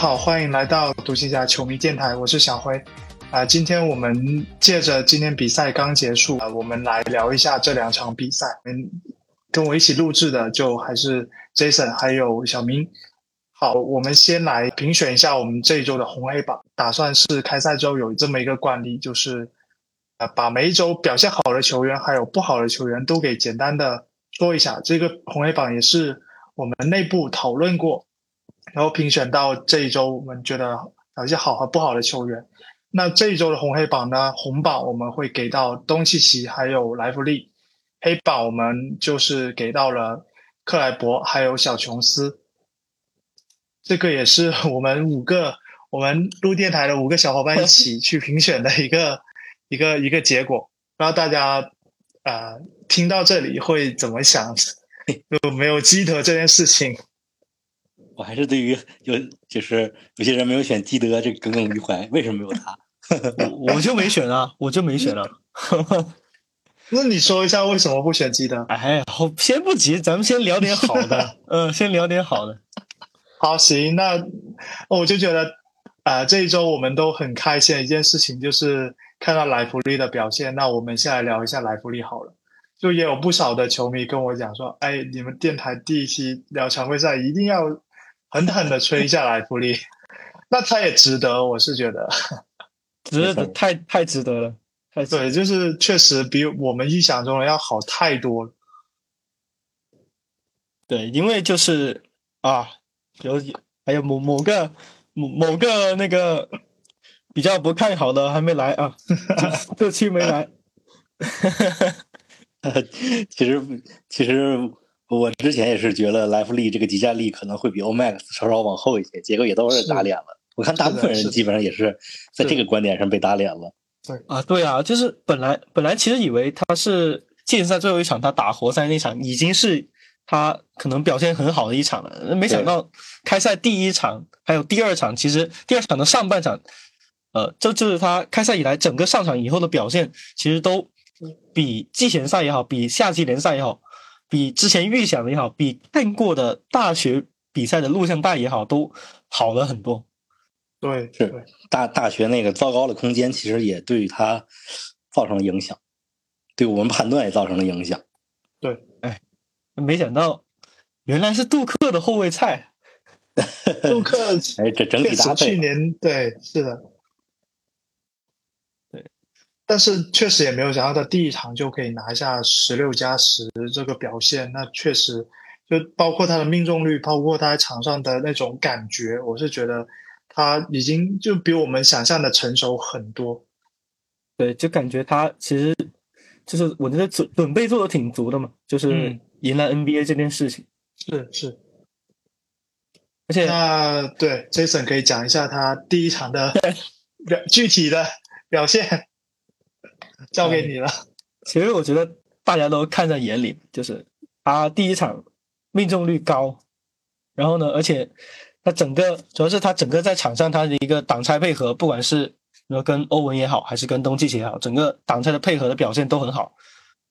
好，欢迎来到独行侠球迷电台，我是小辉。啊、今天我们借着今天比赛刚结束啊、我们来聊一下这两场比赛。嗯，跟我一起录制的就还是 Jason 还有小明。好，我们先来评选一下我们这一周的红黑榜。打算是开赛之后有这么一个惯例，就是呃，把每一周表现好的球员还有不好的球员都给简单的说一下。这个红黑榜也是我们内部讨论过，然后评选到这一周我们觉得表现好和不好的球员。那这一周的红黑榜呢，红榜我们会给到东契奇还有莱弗利，黑榜我们就是给到了克莱伯还有小琼斯。这个也是我们五个我们录电台的五个小伙伴一起 去评选的一个一个一个结果。不知道大家呃听到这里会怎么想？有没有基德这件事情？我还是对于有就是有些人没有选基德这个耿耿于怀，为什么没有他？我我就没选啊，我就没选了。那你说一下为什么不选基德？哎，好，先不急，咱们先聊点好的。嗯，先聊点好的。好，行，那我就觉得，啊，这一周我们都很开心的一件事情就是看到莱弗利的表现。那我们先来聊一下莱弗利好了。就也有不少的球迷跟我讲说，哎，你们电台第一期聊常规赛一定要狠狠的吹下来福利。那他也值得，我是觉得，值得，太太值得了。太对，就是确实比我们预想中的要好太多了。对，因为就是啊，有还有某某个某某个那个比较不看好的还没来啊，这 这期没来。其实其实我之前也是觉得莱弗利这个集战力可能会比 Omax 稍稍往后一些，结果也都是打脸了。我看大部分人基本上也是在这个观点上被打脸了。对啊，对啊，就是本来本来其实以为他是季前赛最后一场，他打活塞那场已经是他可能表现很好的一场了，没想到开赛第一场还有第二场，其实第二场的上半场，呃，这就是他开赛以来整个上场以后的表现，其实都比季前赛也好，比夏季联赛也好，比之前预想的也好，比看过的大学比赛的录像带也好，都好了很多。对，是对，大大学那个糟糕的空间，其实也对他造成了影响，对我们判断也造成了影响。对，哎没想到原来是杜克的后卫菜。杜克 哎，这整体搭配去，年对是的，对，但是确实也没有想到他第一场就可以拿下十六加十这个表现，那确实就包括他的命中率，包括他在场上的那种感觉，我是觉得他已经就比我们想象的成熟很多。对，就感觉他其实就是我觉得准准备做的挺足的嘛，就是嗯迎来 NBA 这件事情。是是，而且那对 Jason 可以讲一下他第一场的 表具体的表现，交给你了。其实我觉得大家都看在眼里，就是他第一场命中率高，然后呢，而且他整个主要是他整个在场上他的一个挡拆配合，不管是说跟欧文也好，还是跟东契奇也好，整个挡拆的配合的表现都很好。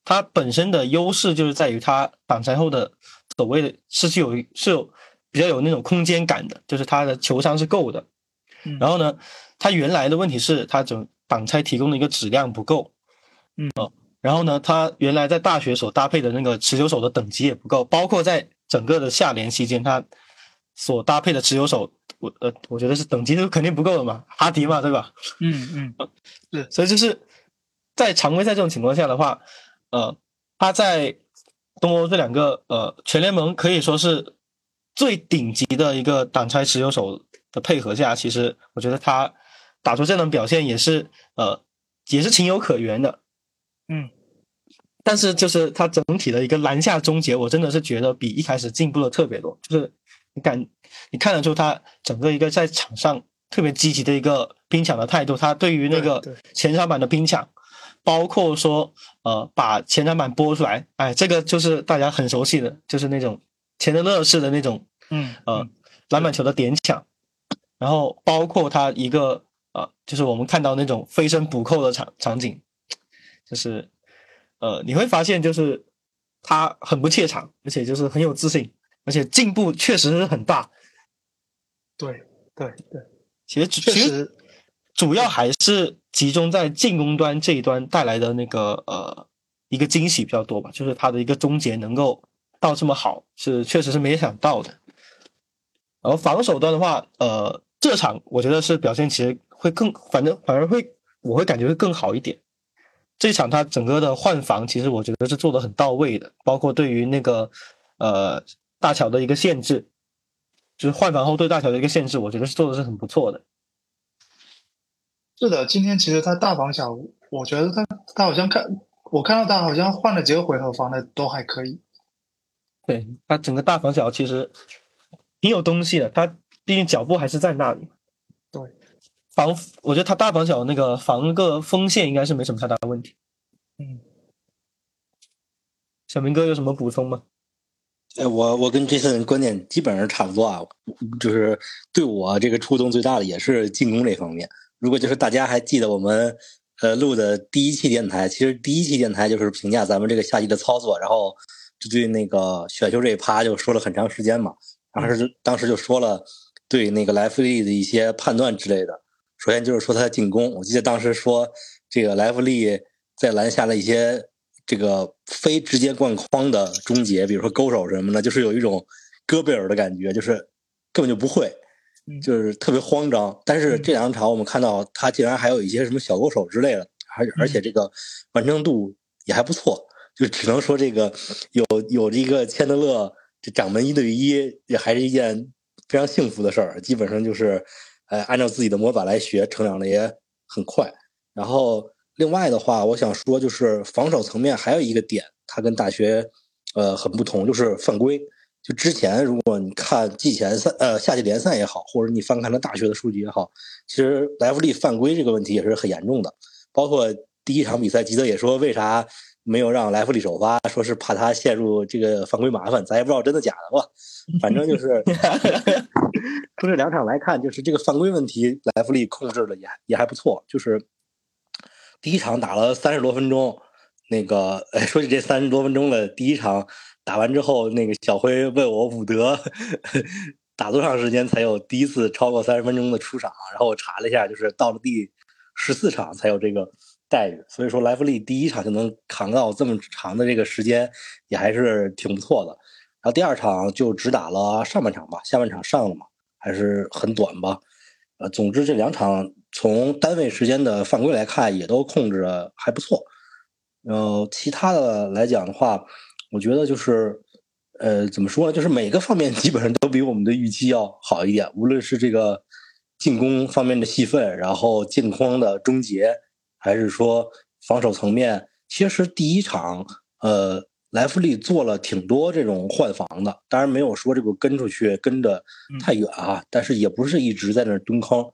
他本身的优势就是在于他挡拆后的所谓的是具有是有比较有那种空间感的，就是他的球商是够的。嗯然后呢，他原来的问题是他整挡拆提供的一个质量不够，嗯哦然后呢，他原来在大学所搭配的那个持球手的等级也不够，包括在整个的夏联期间，他所搭配的持球手，我呃，我觉得是等级是肯定不够的嘛，哈迪嘛，对吧？嗯 嗯，对所以就是在常规赛这种情况下的话，呃，他在东欧这两个呃全联盟可以说是最顶级的一个挡拆持球手的配合下，其实我觉得他打出这种表现也是呃也是情有可原的。嗯，但是就是他整体的一个篮下终结，我真的是觉得比一开始进步了特别多。就是你感你看得出他整个一个在场上特别积极的一个拼抢的态度，他对于那个前场板的拼抢，包括说呃把前场板拨出来，哎，这个就是大家很熟悉的，就是那种钱德勒式的那种嗯呃篮板球的点抢，然后包括他一个呃，就是我们看到那种飞身补扣的场场景，就是呃，你会发现就是他很不怯场，而且就是很有自信，而且进步确实是很大。对对对，其实其实主要还是集中在进攻端这一端带来的那个呃一个惊喜比较多吧，就是他的一个终结能够到这么好，是确实是没想到的。然后防守端的话，呃，这场我觉得是表现其实会更，反正反而会我会感觉会更好一点。这场他整个的换防，其实我觉得是做的很到位的，包括对于那个呃大乔的一个限制，就是换防后对大乔的一个限制，我觉得是做的是很不错的。是的，今天其实他大防小，我觉得他他好像看我看到他好像换了几个回合防的都还可以。对他整个大防小其实挺有东西的，他毕竟脚步还是在那里。对，防我觉得他大防小那个防个锋线应该是没什么太大的问题。嗯，小明哥有什么补充吗？哎，我我跟 Jason 观点基本上差不多啊，就是对我这个触动最大的也是进攻这方面。如果就是大家还记得我们呃录的第一期电台，其实第一期电台就是评价咱们这个夏季的操作，然后就对那个选秀这一趴就说了很长时间嘛，当时当时就说了对那个莱弗利的一些判断之类的。首先就是说他的进攻，我记得当时说这个莱弗利在篮下的一些。这个非直接灌筐的终结，比如说勾手什么的，就是有一种戈贝尔的感觉，就是根本就不会，就是特别慌张。但是这两场我们看到他竟然还有一些什么小勾手之类的，而而且这个完成度也还不错，就只能说这个有有这个千德勒这掌门一对一，也还是一件非常幸福的事儿。基本上就是呃按照自己的模板来学，成长的也很快。然后。另外的话，我想说就是防守层面还有一个点，它跟大学，呃，很不同，就是犯规。就之前如果你看季前赛，呃，夏季联赛也好，或者你翻看了大学的数据也好，其实莱弗利犯规这个问题也是很严重的。包括第一场比赛，吉德也说为啥没有让莱弗利首发，说是怕他陷入这个犯规麻烦，咱也不知道真的假的吧。反正就是 从这两场来看，就是这个犯规问题，莱弗利控制的也也还不错，就是。第一场打了三十多分钟，那个说起这三十多分钟的第一场打完之后，那个小辉问我伍德 打多长时间才有第一次超过三十分钟的出场，然后我查了一下，就是到了第十四场才有这个待遇。所以说莱弗利第一场就能扛到这么长的这个时间，也还是挺不错的。然后第二场就只打了上半场吧，下半场上了嘛，还是很短吧。呃，总之这两场。从单位时间的犯规来看，也都控制的还不错。呃，其他的来讲的话，我觉得就是，呃，怎么说呢？就是每个方面基本上都比我们的预期要好一点。无论是这个进攻方面的戏份，然后进攻的终结，还是说防守层面，其实第一场，呃，莱弗利做了挺多这种换防的。当然没有说这个跟出去跟着太远啊，但是也不是一直在那蹲坑。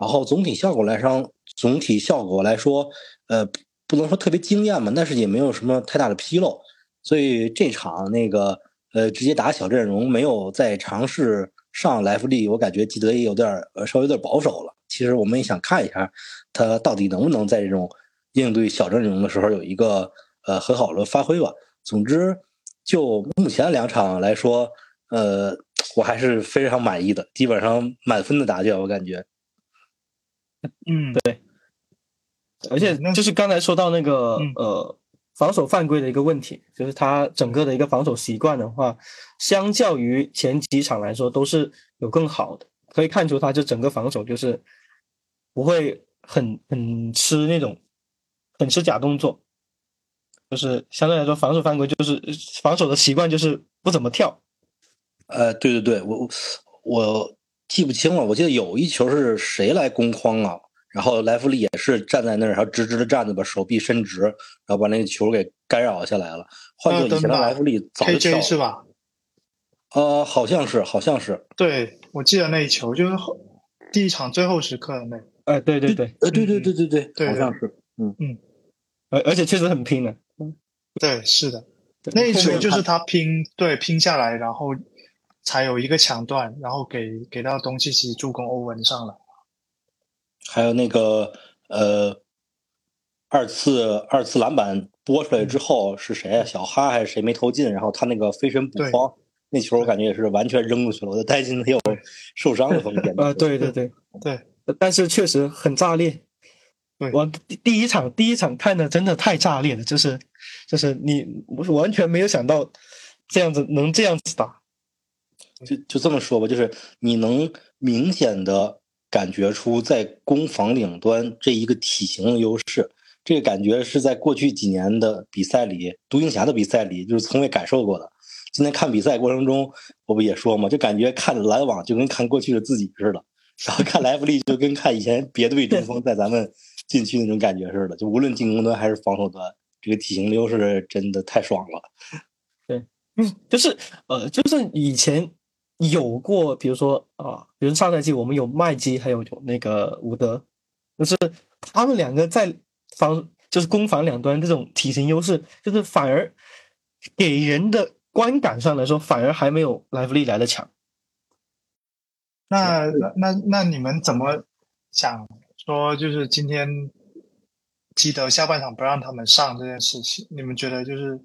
然后总体效果来上，总体效果来说，呃，不能说特别惊艳嘛，但是也没有什么太大的纰漏，所以这场那个呃直接打小阵容，没有再尝试上莱弗利，我感觉基德也有点呃稍微有点保守了。其实我们也想看一下他到底能不能在这种应对小阵容的时候有一个呃很好的发挥吧。总之，就目前两场来说，呃，我还是非常满意的，基本上满分的答卷，我感觉。嗯，对，而且就是刚才说到那个呃防守犯规的一个问题，就是他整个的一个防守习惯的话，相较于前几场来说都是有更好的，可以看出他就整个防守就是不会很很吃那种很吃假动作，就是相对来说防守犯规就是防守的习惯就是不怎么跳。呃，对对对，我我。记不清了，我记得有一球是谁来攻框啊？然后莱弗利也是站在那儿，然后直直的站着，把手臂伸直，然后把那个球给干扰下来了。换做以前的莱弗利早就跳是吧？呃，好像是，好像是。对，我记得那一球就是后第一场最后时刻的那。哎，对对对，呃，对对对对对，好像是。嗯嗯，而而且确实很拼的。嗯对，是的，那一球就是他拼，对，拼下来，然后。才有一个抢断，然后给给到东契奇助攻欧文上了。还有那个呃，二次二次篮板拨出来之后是谁啊？小哈还是谁没投进？然后他那个飞身补框，那球我感觉也是完全扔过去了，我就担心他有受伤的风险。呃，对对对对，但是确实很炸裂。对我第第一场第一场看的真的太炸裂了，就是就是你我是完全没有想到这样子能这样子打。就就这么说吧，就是你能明显的感觉出在攻防两端这一个体型的优势，这个感觉是在过去几年的比赛里，独行侠的比赛里就是从未感受过的。今天看比赛过程中，我不也说嘛，就感觉看篮网就跟看过去的自己似的，然后看莱弗利就跟看以前别队中锋在咱们禁区那种感觉似的，就无论进攻端还是防守端，这个体型优势真的太爽了。对，嗯就是呃，就是以前有过，比如说啊，比如上赛季我们有麦基，还有有那个伍德，就是他们两个在防，就是攻防两端这种体型优势，就是反而给人的观感上来说，反而还没有莱弗利来的强。那那那你们怎么想说？就是今天基德下半场不让他们上这件事情，你们觉得就是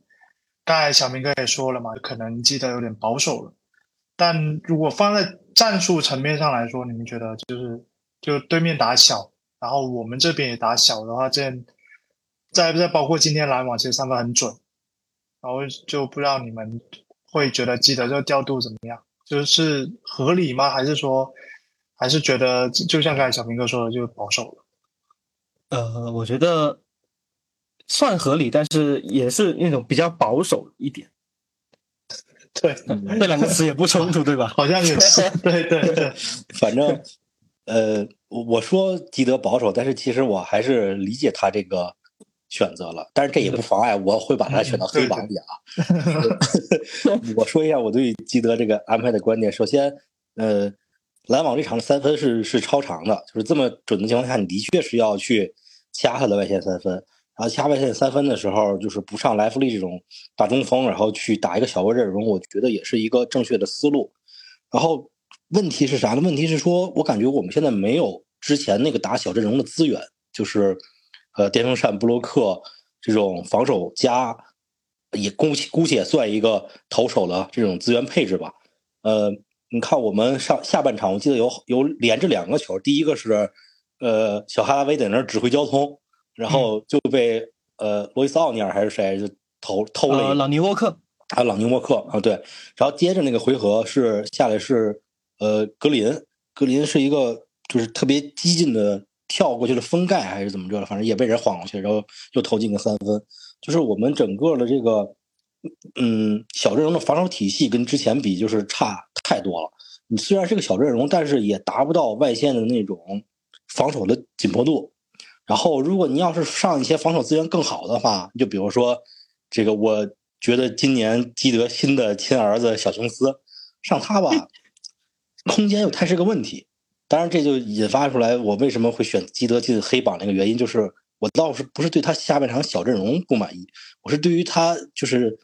刚才小明哥也说了嘛，可能基德有点保守了。但如果放在战术层面上来说，你们觉得就是就对面打小，然后我们这边也打小的话，这样再再包括今天篮网其实三分很准，然后就不知道你们会觉得基德这个调度怎么样？就是合理吗？还是说，还是觉得就像刚才小明哥说的，就保守了？呃，我觉得算合理，但是也是那种比较保守一点。对，这两个词也不冲突，对吧？好像也是。对对对，反正呃，我说基德保守，但是其实我还是理解他这个选择了，但是这也不妨碍我会把他选到黑榜里啊。我说一下我对基德这个安排的观点。首先，呃，篮网这场的三分是是超长的，就是这么准的情况下，你的确是要去掐他的外线三分。然后掐外线三分的时候，就是不上莱弗利这种大中锋，然后去打一个小个阵容，我觉得也是一个正确的思路。然后问题是啥呢？问题是说我感觉我们现在没有之前那个打小阵容的资源，就是呃电风扇、布洛克这种防守加。也姑且姑且算一个投手的这种资源配置吧。呃，你看我们上下半场，我记得有有连着两个球，第一个是呃小哈拉维在那儿指挥交通，然后就被呃罗伊斯奥尼尔还是谁就投偷了。朗尼沃克啊，朗尼沃克啊，对。然后接着那个回合是下来是呃格林，格林是一个就是特别激进的跳过去的封盖还是怎么着，反正也被人晃过去，然后又投进个三分。就是我们整个的这个，嗯，小阵容的防守体系跟之前比就是差太多了。你虽然是个小阵容，但是也达不到外线的那种防守的紧迫度。然后，如果你要是上一些防守资源更好的话，就比如说这个，我觉得今年基德新的亲儿子小琼斯上他吧，空间又太是个问题。当然，这就引发出来我为什么会选基德进黑榜那个原因，就是。我倒是不是对他下半场小阵容不满意，我是对于他就是，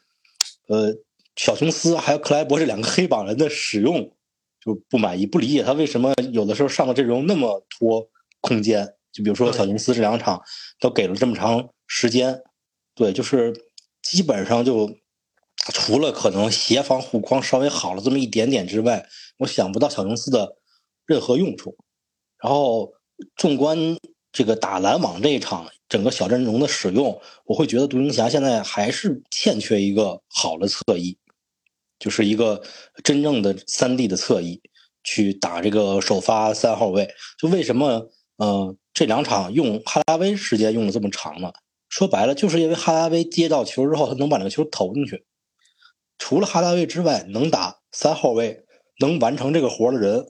呃，小琼斯还有克莱伯这两个黑榜人的使用就不满意，不理解他为什么有的时候上的阵容那么拖空间。就比如说小琼斯这两场都给了这么长时间，对，就是基本上就除了可能协防护框稍微好了这么一点点之外，我想不到小琼斯的任何用处。然后纵观。这个打篮网这一场，整个小阵容的使用，我会觉得独行侠现在还是欠缺一个好的侧翼，就是一个真正的三 D 的侧翼去打这个首发三号位。就为什么呃这两场用哈拉威时间用的这么长呢？说白了，就是因为哈拉威接到球之后，他能把那个球投进去。除了哈拉威之外，能打三号位、能完成这个活的人，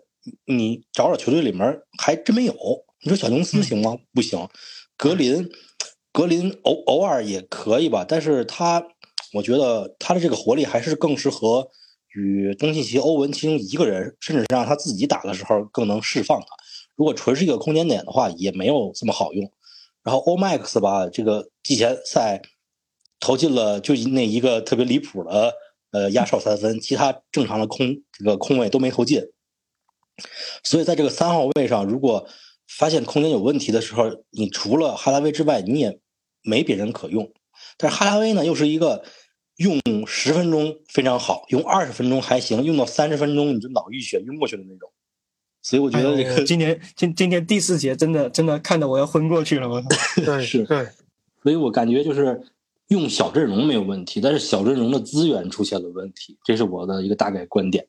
你找找球队里面还真没有。你说小琼斯行吗？不行，格林，格林偶偶尔也可以吧，但是他，我觉得他的这个活力还是更适合与东契奇、欧文其中一个人，甚至是让他自己打的时候更能释放他。如果纯是一个空间点的话，也没有这么好用。然后欧麦克斯吧，这个季前赛投进了就那一个特别离谱的呃压哨三分，其他正常的空这个空位都没投进。所以在这个三号位上，如果发现空间有问题的时候，你除了哈拉威之外，你也没别人可用。但是哈拉威呢，又是一个用十分钟非常好，用二十分钟还行，用到三十分钟你就脑溢血晕过去的那种。所以我觉得这个、哎今年今今天第四节真的真的看得我要昏过去了，我操！对是对，所以我感觉就是用小阵容没有问题，但是小阵容的资源出现了问题，这是我的一个大概观点。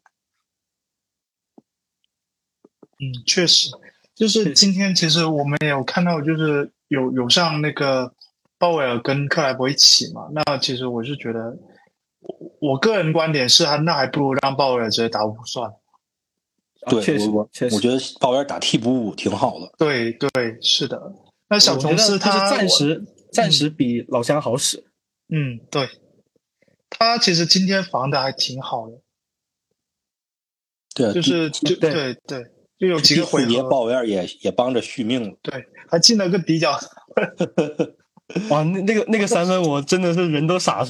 嗯，确实，就是今天其实我们也有看到，就是有有上那个鲍威尔跟克莱伯一起嘛。那其实我是觉得，我我个人观点是，还那还不如让鲍威尔直接打五算。对，啊确实我我确实我觉得鲍威尔打替补挺好的。对对，是的。那小琼斯我觉得他暂时暂时比老乡好使。嗯，对，他其实今天防的还挺好的，对，就是就对对对，就有几个回四节合，鲍威尔也也帮着续命了。对，还进了个底角。哇，那那个那个三分，我真的是人都傻了。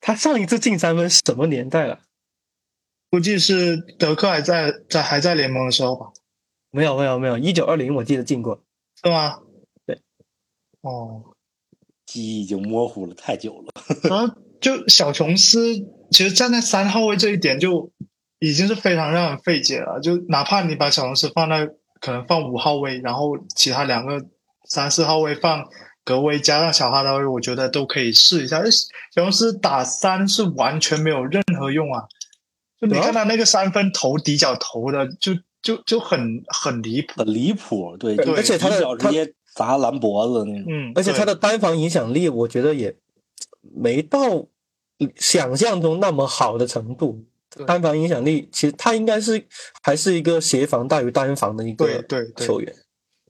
他上一次进三分什么年代了？估计是德克还在在还在联盟的时候吧？没有没有没有，一九二零我记得进过。是吗？对。哦，记忆已经模糊了太久了。然后就小琼斯，其实站在三号位这一点就已经是非常让人费解了。就哪怕你把小琼斯放在可能放五号位，然后其他两个三四号位放格威加上小哈达威，我觉得都可以试一下。小琼斯打三是完全没有任何用啊！就你看他那个三分投底角投的，就就就很很离谱。很离谱，对，对而且他的一脚直接砸蓝脖子那种。嗯，而且他的单防影响力，我觉得也没到想象中那么好的程度对。单防影响力，其实他应该是还是一个协防大于单防的一个对对对。球员。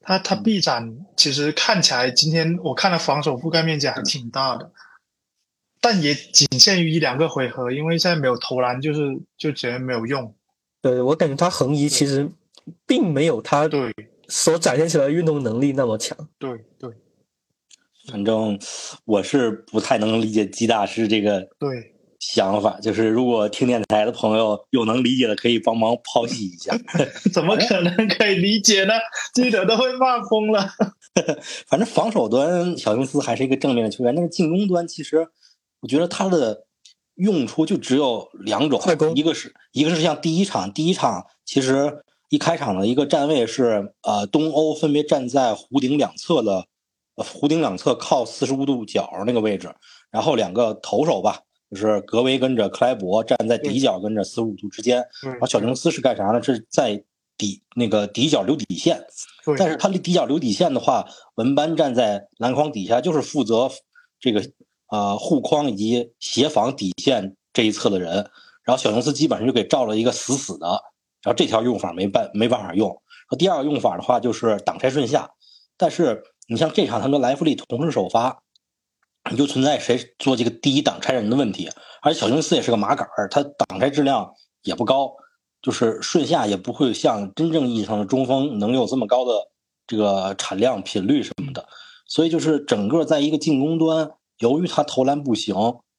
他他臂展其实看起来，今天我看了防守覆盖面积还挺大的，但也仅限于一两个回合，因为现在没有投篮，就是就觉得没有用。对我感觉他横移其实并没有他对。所展现起来的运动能力那么强。对对。反正我是不太能理解基大师这个对，想法，就是如果听电台的朋友有能理解的，可以帮忙剖析一下。怎么可能可以理解呢？记者都会骂疯了。反正防守端小琼斯还是一个正面的球员，但是进攻端其实我觉得他的用处就只有两种快攻，一个是一个是像第一场，第一场其实一开场的一个站位是呃东欧分别站在弧顶两侧的，呃弧顶两侧靠四十五度角那个位置，然后两个投手吧，就是格维跟着克莱伯站在底角跟着四十五度之间，然后小琼斯是干啥呢？是在底那个底角留底线，但是他离底角留底线的话，文班站在篮筐底下，就是负责这个呃护框以及协防底线这一侧的人。然后小琼斯基本上就给罩了一个死死的，然后这条用法没办没办法用。然后第二个用法的话就是挡拆顺下，但是你像这场他跟莱弗利同时首发，你就存在谁做这个第一挡拆人的问题。而且小琼斯也是个麻杆儿，他挡拆质量也不高，就是顺下也不会像真正意义上的中锋能有这么高的这个产量、频率什么的。所以就是整个在一个进攻端，由于他投篮不行，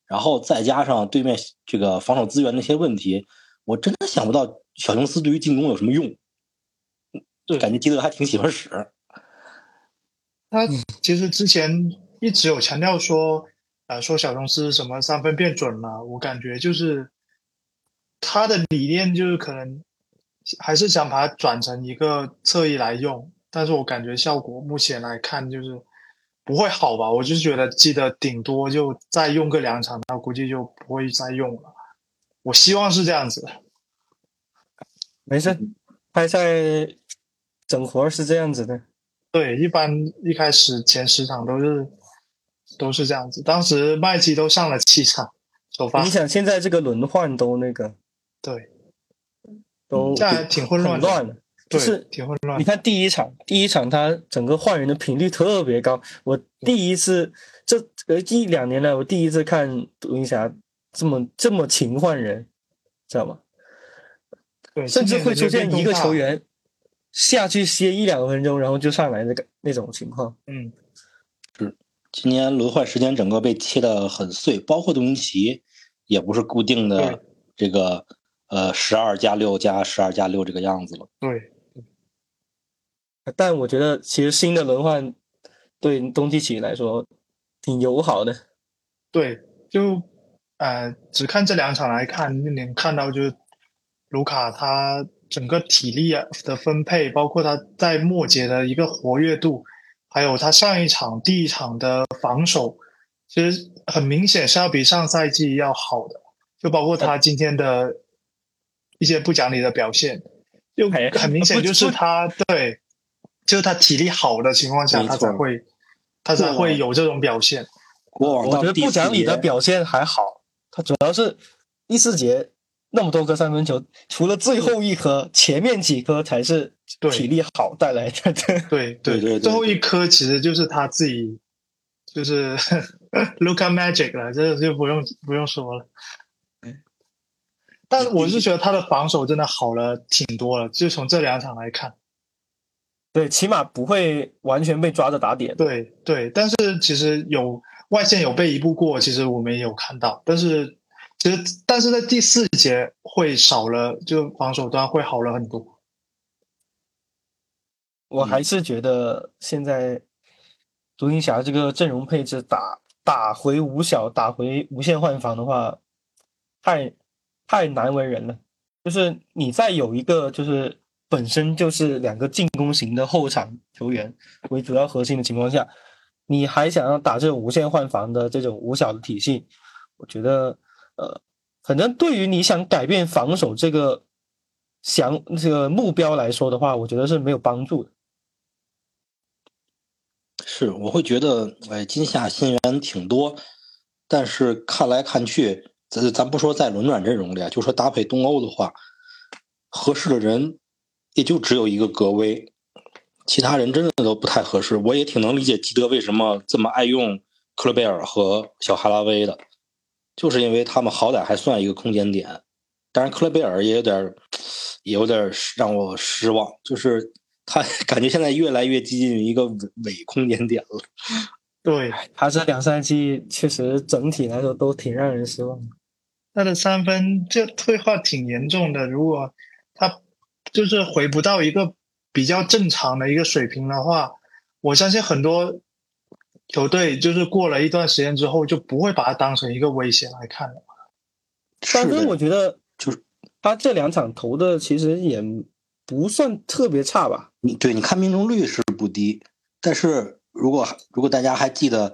然后再加上对面这个防守资源那些问题，我真的想不到小琼斯对于进攻有什么用。对感觉基德还挺喜欢使。他其实之前一直有强调说，呃，说小琼斯什么三分变准了，我感觉就是他的理念就是可能还是想把它转成一个侧翼来用，但是我感觉效果目前来看就是不会好吧。我就是觉得记得顶多就再用个两场，他估计就不会再用了。我希望是这样子。没事，开赛整活儿是这样子的。对，一般一开始前十场都是都是这样子。当时麦基都上了七场首发你，想现在这个轮换都那个对，都这挺混乱的，对是挺混乱你。看第一场，第一场他整个换人的频率特别高。我第一次这呃一两年来，我第一次看独行侠这么这么勤换人，知道吗？对，甚至会出现一个球员，员下去歇一两分钟，然后就上来那个那种情况。嗯，今年轮换时间整个被切的很碎，包括杜明奇也不是固定的这个呃十二加六加十二加六这个样子了。对，但我觉得其实新的轮换对东契奇来说挺友好的。对，就呃，只看这两场来看，你能看到就是卢卡他整个体力啊的分配，包括他在末节的一个活跃度，还有他上一场第一场的防守，其实很明显是要比上赛季要好的。就包括他今天的一些不讲理的表现，就哎很明显就是他对，就是他体力好的情况下，他才会他才会有这种表现。我觉得不讲理的表现还好，他主要是第四节那么多颗三分球，除了最后一颗，前面几颗才是对体力好带来的。对对对对最后一颗其实就是他自己，就是 Luka Magic 了，这个就不用不用说了。但我是觉得他的防守真的好了挺多了，就从这两场来看。对，起码不会完全被抓着打点。对对，但是其实有外线有被一步过，其实我们也有看到，但是其实但是在第四节会少了，就防守端会好了很多。我还是觉得现在独行侠这个阵容配置打打回五小，打回无限换防的话，太太难为人了。就是你再有一个就是本身就是两个进攻型的后场球员为主要核心的情况下，你还想要打这种无限换防的这种五小的体系，我觉得呃，反正对于你想改变防守这个想这个目标来说的话，我觉得是没有帮助的。是，我会觉得，哎，今夏新援挺多，但是看来看去，咱咱不说在轮转阵容里啊，就说搭配东欧的话，合适的人也就只有一个格威，其他人真的都不太合适。我也挺能理解基德为什么这么爱用克勒贝尔和小哈拉威的，就是因为他们好歹还算一个空间点。当然，克勒贝尔也有点，也有点让我失望，就是他感觉现在越来越接近于一个伪伪空间点了。对，他这两赛季确实整体来说都挺让人失望的。他的三分就退化挺严重的。如果他就是回不到一个比较正常的一个水平的话，我相信很多球队就是过了一段时间之后，就不会把他当成一个威胁来看了。三分我觉得就是他这两场投的其实也不算特别差吧。你对，你看命中率是不低，但是如果如果大家还记得，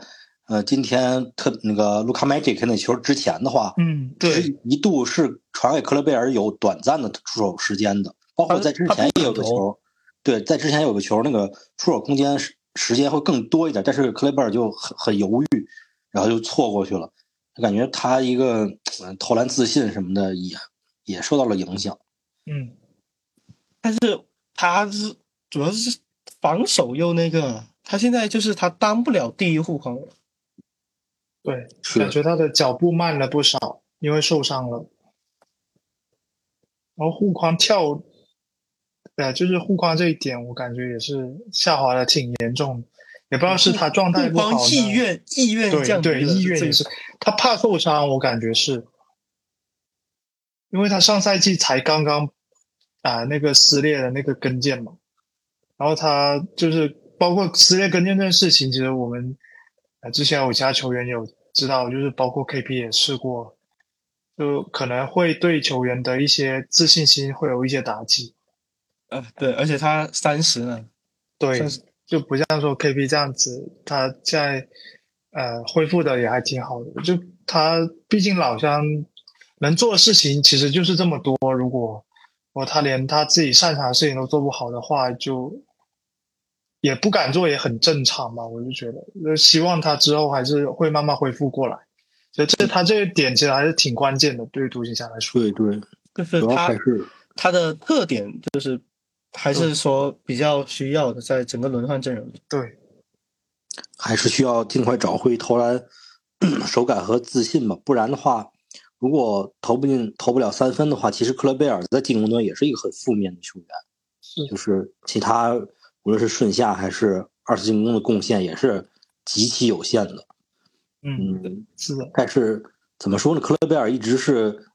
呃，今天特那个卢卡麦吉克那球之前的话，嗯，对，一度是传给克勒贝尔有短暂的出手时间的，包括在之前也有个球，对，在之前有个球，那个出手空间时时间会更多一点，但是克勒贝尔就很很犹豫，然后就错过去了，就感觉他一个、呃、投篮自信什么的也也受到了影响。嗯，但是他是主要是防守又那个，他现在就是他当不了第一护框了。对，感觉他的脚步慢了不少，因为受伤了。然后护框跳，呃，就是护框这一点，我感觉也是下滑的挺严重的，也不知道是他状态不好意愿意愿降低对对，意愿也是，他怕受伤，我感觉是，因为他上赛季才刚刚啊、那个撕裂的那个跟腱嘛，然后他就是包括撕裂跟腱这件事情，其实我们呃之前有其他球员有知道，就是包括 KP 也试过，就可能会对球员的一些自信心会有一些打击。呃对，而且他三十了，对，就不像说 KP 这样子，他在呃恢复的也还挺好的。就他毕竟老乡能做的事情其实就是这么多，如果如果他连他自己擅长的事情都做不好的话，就也不敢做，也很正常嘛。我就觉得，就希望他之后还是会慢慢恢复过来。所以这他这个点其实还是挺关键的，对于独行侠来说。对对，就是主要他还是他的特点就是还是说比较需要的，在整个轮换阵容里。对，还是需要尽快找回投篮 手感和自信吧，不然的话，如果投不进、投不了三分的话，其实克勒贝尔在进攻端也是一个很负面的球员，是就是其他无论是顺下还是二次进攻的贡献也是极其有限的。嗯，嗯，是的，但是怎么说呢？克勒贝尔一直是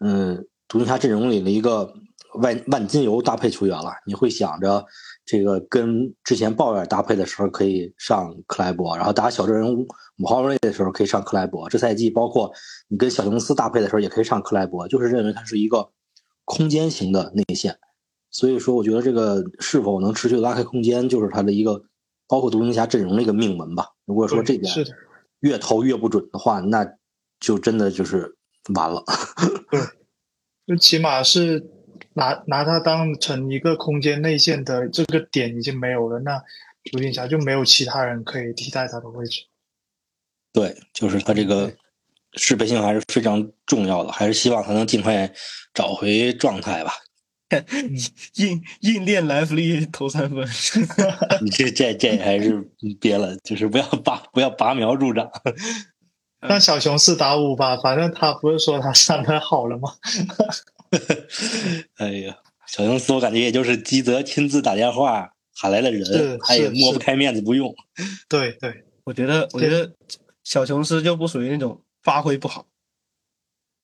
嗯独行侠阵容里的一个万万金油搭配球员了，你会想着这个跟之前鲍威尔搭配的时候可以上克莱伯，然后打小阵容姆豪瑞的时候可以上克莱伯，这赛季包括你跟小琼斯搭配的时候也可以上克莱伯，就是认为他是一个空间型的内线，所以说我觉得这个是否能持续拉开空间，就是他的一个包括独行侠阵容的一个命门吧。如果说这点是的，越投越不准的话，那就真的就是完了。就起码是拿拿它当成一个空间内线的这个点已经没有了，那独行侠就没有其他人可以替代他的位置。对，就是他这个适配性还是非常重要的，还是希望他能尽快找回状态吧。硬硬练莱弗利投三分，你这这这还是别了，就是不要拔不要拔苗助长。让小熊四打五吧，反正他不是说他三分好了吗？哎呀，小熊斯我感觉也就是基泽亲自打电话喊来了人，他也是是抹不开面子不用。对对，我觉得，我觉得小琼斯就不属于那种发挥不好，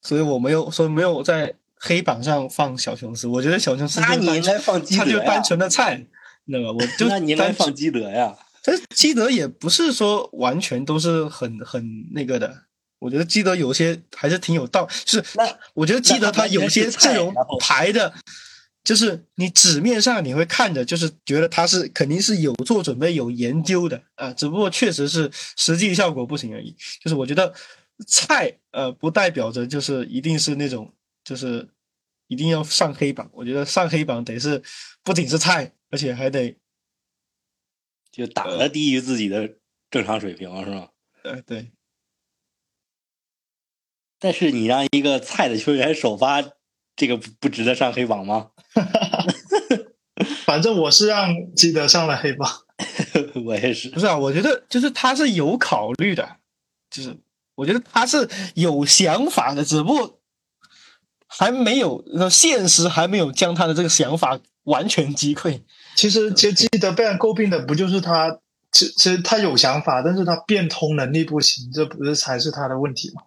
所以我没有，所以没有在黑板上放小琼斯。我觉得小琼斯那你就单应该放基德呀他就单，纯的菜，你知道吧？我 就那你应该单放基德呀。但是基德也不是说完全都是很很那个的，我觉得基德有些还是挺有道，就是那我觉得基德他有些阵容排的，就是你纸面上你会看着，就是觉得他是肯定是有做准备、有研究的啊，只不过确实是实际效果不行而已。就是我觉得菜呃不代表着就是一定是那种就是一定要上黑榜，我觉得上黑榜得是不仅是菜，而且还得就打的低于自己的正常水平是吧？呃对。但是你让一个菜的球员首发，这个不不值得上黑榜吗？反正我是让基德上了黑榜。我也是不。是啊，我觉得就是他是有考虑的，就是我觉得他是有想法的，只不过还没有，呃现实还没有将他的这个想法完全击溃。其实，其实基德被人诟病的不就是他，其其实他有想法，但是他变通能力不行，这不是才是他的问题吗？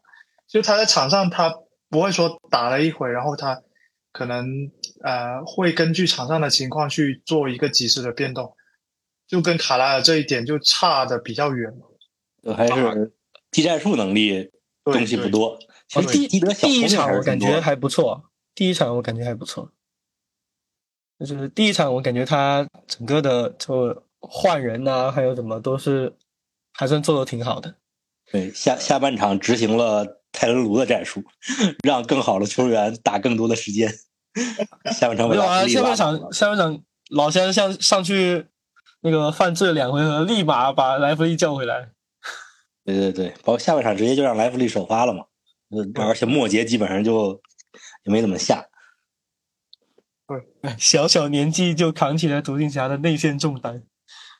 就他在场上，他不会说打了一会，然后他可能呃会根据场上的情况去做一个及时的变动，就跟卡莱尔这一点就差的比较远了。还是技战术能力东西不多。其实第基德小第一场我感觉还不错，第一场我感觉还不错，就是第一场我感觉他整个的就换人呐、还有什么都是还算做的挺好的。对下下半场执行了泰伦卢的战术，让更好的球员打更多的时间。下半场没有啊，下半场下半场老先上上去那个犯罪两回合，立马把莱弗利叫回来。对对对，包括下半场直接就让莱弗利首发了嘛，呃而且末节基本上就也没怎么下。哎小小年纪就扛起了独行侠的内线重担。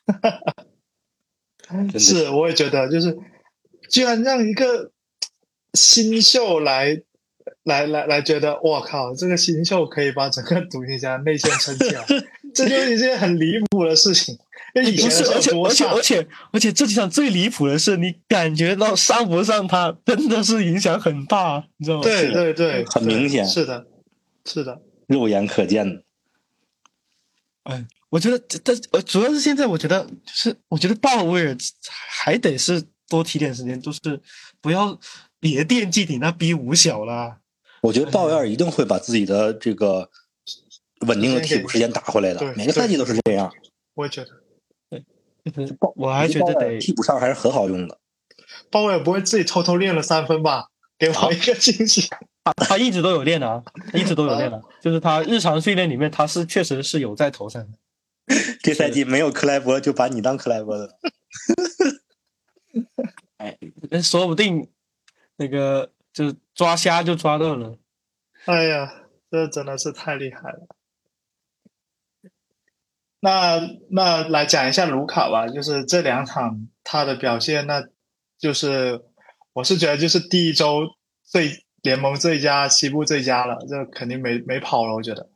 是，我也觉得，就是居然让一个新秀来来来来觉得，我靠，这个新秀可以把整个独行侠内线撑起来，这就是一件很离谱的事情。而且而且而且而且这几场最离谱的是，你感觉到上不上他真的是影响很大，你知道吗？对对对，很明显是的，是的，肉眼可见的。哎，我觉得这这呃，主要是现在我觉得就是，我觉得鲍威尔还得是多提点时间，就是不要别惦记你那逼五小了。我觉得鲍威尔一定会把自己的这个稳定的替补时间打回来的，每个赛季都是这样。我也觉得就是我还觉得得替补上还是很好用的。鲍威尔不会自己偷偷练了三分吧？给我一个惊喜。他他一直都有练的啊，一直都有练的，就是他日常训练里面他是确实是有在投三分。这赛季没有克莱伯，就把你当克莱伯的。那 说不定那个就是抓瞎就抓到了。哎呀，这真的是太厉害了。那那来讲一下卢卡吧，就是这两场他的表现，那就是我是觉得就是第一周最联盟最佳、西部最佳了，这肯定没没跑了，我觉得。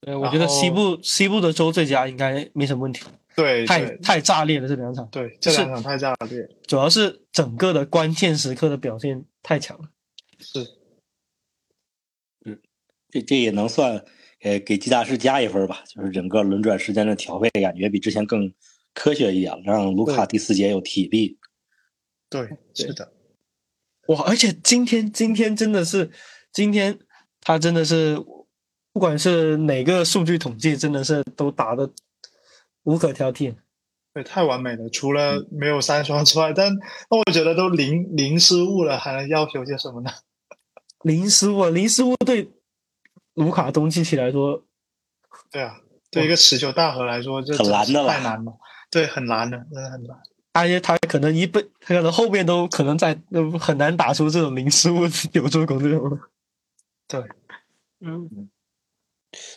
对，我觉得西部西部的周最佳应该没什么问题，太对太太炸裂了这两场，对，这两场太炸裂，主要是整个的关键时刻的表现太强了。是嗯这这也能算呃，给吉大师加一分吧，就是整个轮转时间的调配感觉比之前更科学一点了，让卢卡第四节有体力。对，是的。哇，而且今天今天真的是，今天他真的是，不管是哪个数据统计，真的是都打的无可挑剔。对，太完美了，除了没有三双之外，但那我觉得都零零失误了，还能要求些什么呢？零失误，零失误对卢卡东契奇来说，对啊，对一个持球大核来说，这很难的了太难了。对，很难的，真的很难。而且他可能一辈，他可能后面都可能在都很难打出这种零失误有助攻这种。对，嗯，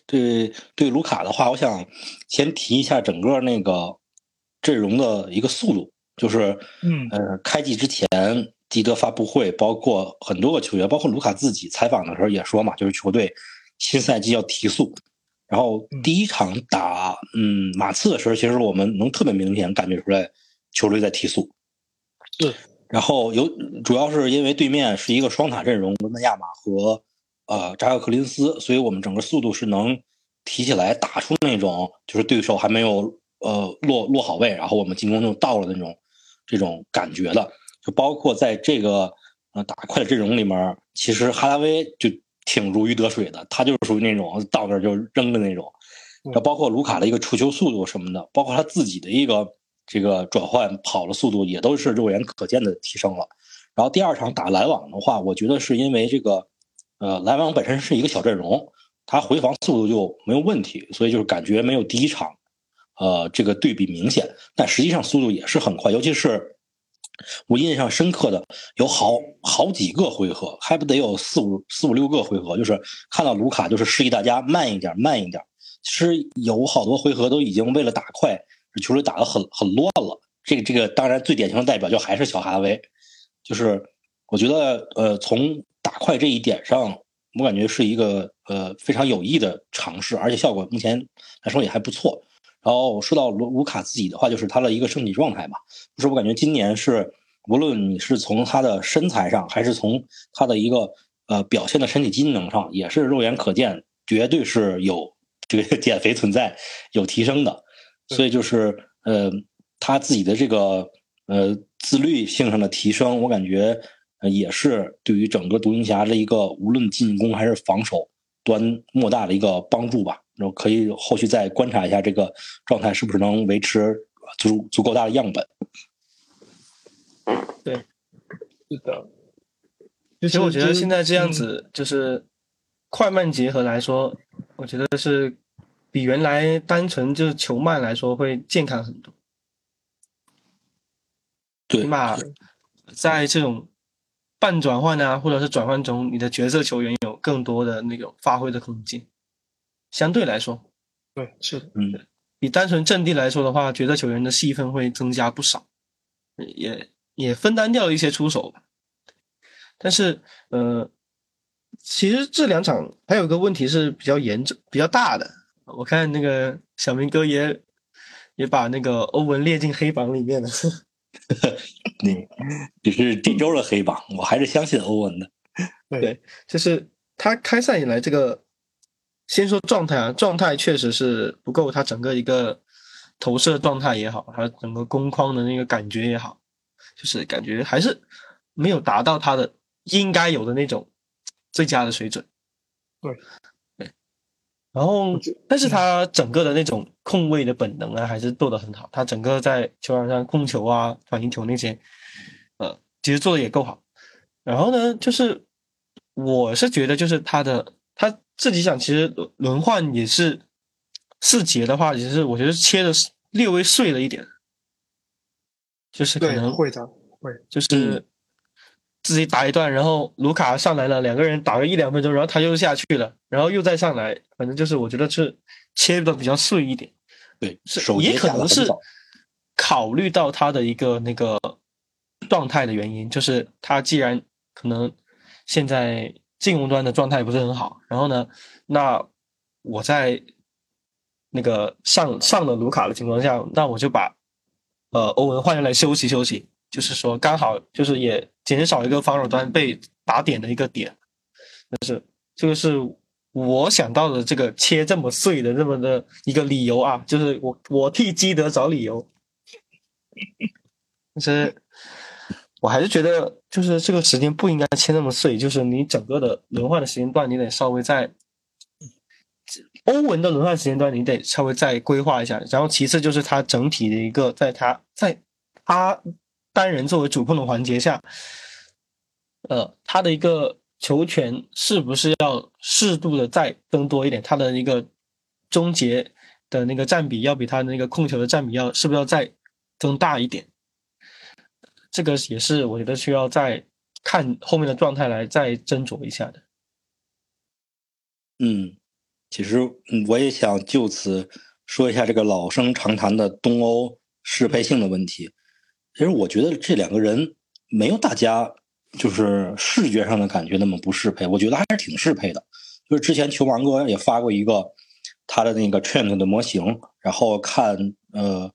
对对，卢卡的话，我想先提一下整个那个阵容的一个速度，就是嗯呃，开季之前基德发布会，包括很多个球员，包括卢卡自己采访的时候也说嘛，就是球队新赛季要提速。然后第一场打嗯马刺的时候，其实我们能特别明显感觉出来球队在提速。对。然后有主要是因为对面是一个双塔阵容，伦纳亚马和呃扎克克林斯，所以我们整个速度是能提起来打出那种就是对手还没有呃落落好位，然后我们进攻就到了那种这种感觉的。就包括在这个呃打快的阵容里面，其实哈达威就。挺如鱼得水的，他就是属于那种到那儿就扔的那种。那包括卢卡的一个出球速度什么的，包括他自己的一个这个转换跑的速度，也都是肉眼可见的提升了。然后第二场打篮网的话，我觉得是因为这个，呃，篮网本身是一个小阵容，他回防速度就没有问题，所以就是感觉没有第一场，呃，这个对比明显。但实际上速度也是很快，尤其是。我印象深刻的有好好几个回合，还不得有四五四五六个回合，就是看到卢卡就是示意大家慢一点，慢一点。其实有好多回合都已经为了打快，球队打得很很乱了。这个这个当然最典型的代表就还是小哈维，就是我觉得呃从打快这一点上，我感觉是一个呃非常有益的尝试，而且效果目前来说也还不错。然后说到卢卢卡自己的话，就是他的一个身体状态嘛，就是我感觉今年是无论你是从他的身材上，还是从他的一个呃表现的身体机能上，也是肉眼可见，绝对是有这个减肥存在，有提升的。所以就是呃他自己的这个呃自律性上的提升，我感觉也是对于整个独行侠的一个无论进攻还是防守端莫大的一个帮助吧。然后可以后续再观察一下这个状态是不是能维持足足够大的样本。对，是的。其实我觉得现在这样子就是快慢结合来说，我觉得是比原来单纯就是球慢来说会健康很多。对，起码在这种半转换啊，或者是转换中，你的角色球员有更多的那种发挥的空间。相对来说，对，是的，嗯，比单纯阵地来说的话，角色球员的戏份会增加不少，也也分担掉一些出手吧。但是，呃，其实这两场还有个问题是比较严重、比较大的。我看那个小明哥也也把那个欧文列进黑榜里面了。你你是这周的黑榜，我还是相信欧文的。对，就是他开赛以来这个。先说状态啊，状态确实是不够，他整个一个投射状态也好，他整个攻框的那个感觉也好，就是感觉还是没有达到他的应该有的那种最佳的水准。对，对。然后，但是他整个的那种控卫的本能啊，还是做得很好。他整个在球场上控球啊、反应球那些，呃，其实做的也够好。然后呢，就是我是觉得，就是他的。他自己想，其实轮换也是四节的话，也是我觉得切的略微碎了一点，就是可能会的，会就是自己打一段，然后卢卡上来了，两个人打个一两分钟，然后他又下去了，然后又再上来，反正就是我觉得是切的比较碎一点，对，是也可能是考虑到他的一个那个状态的原因，就是他既然可能现在。进攻端的状态不是很好，然后呢，那我在那个上上了卢卡的情况下，那我就把呃欧文换下来休息休息，就是说刚好就是也减少一个防守端被打点的一个点，就是这个是我想到的这个切这么碎的这么的一个理由啊，就是我我替基德找理由。但是，我还是觉得，就是这个时间不应该切那么碎，就是你整个的轮换的时间段，你得稍微在欧文的轮换时间段，你得稍微再规划一下。然后，其次就是他整体的一个，在他在他单人作为主控的环节下，呃，他的一个。球权是不是要适度的再增多一点？他的一个终结的那个占比要比他那个控球的占比要是不是要再增大一点？这个也是我觉得需要再看后面的状态来再斟酌一下的。嗯，其实我也想就此说一下这个老生常谈的东欧适配性的问题。其实我觉得这两个人没有大家。就是视觉上的感觉那么不适配，我觉得还是挺适配的。就是之前球王哥也发过一个他的那个 Trent 的模型，然后看呃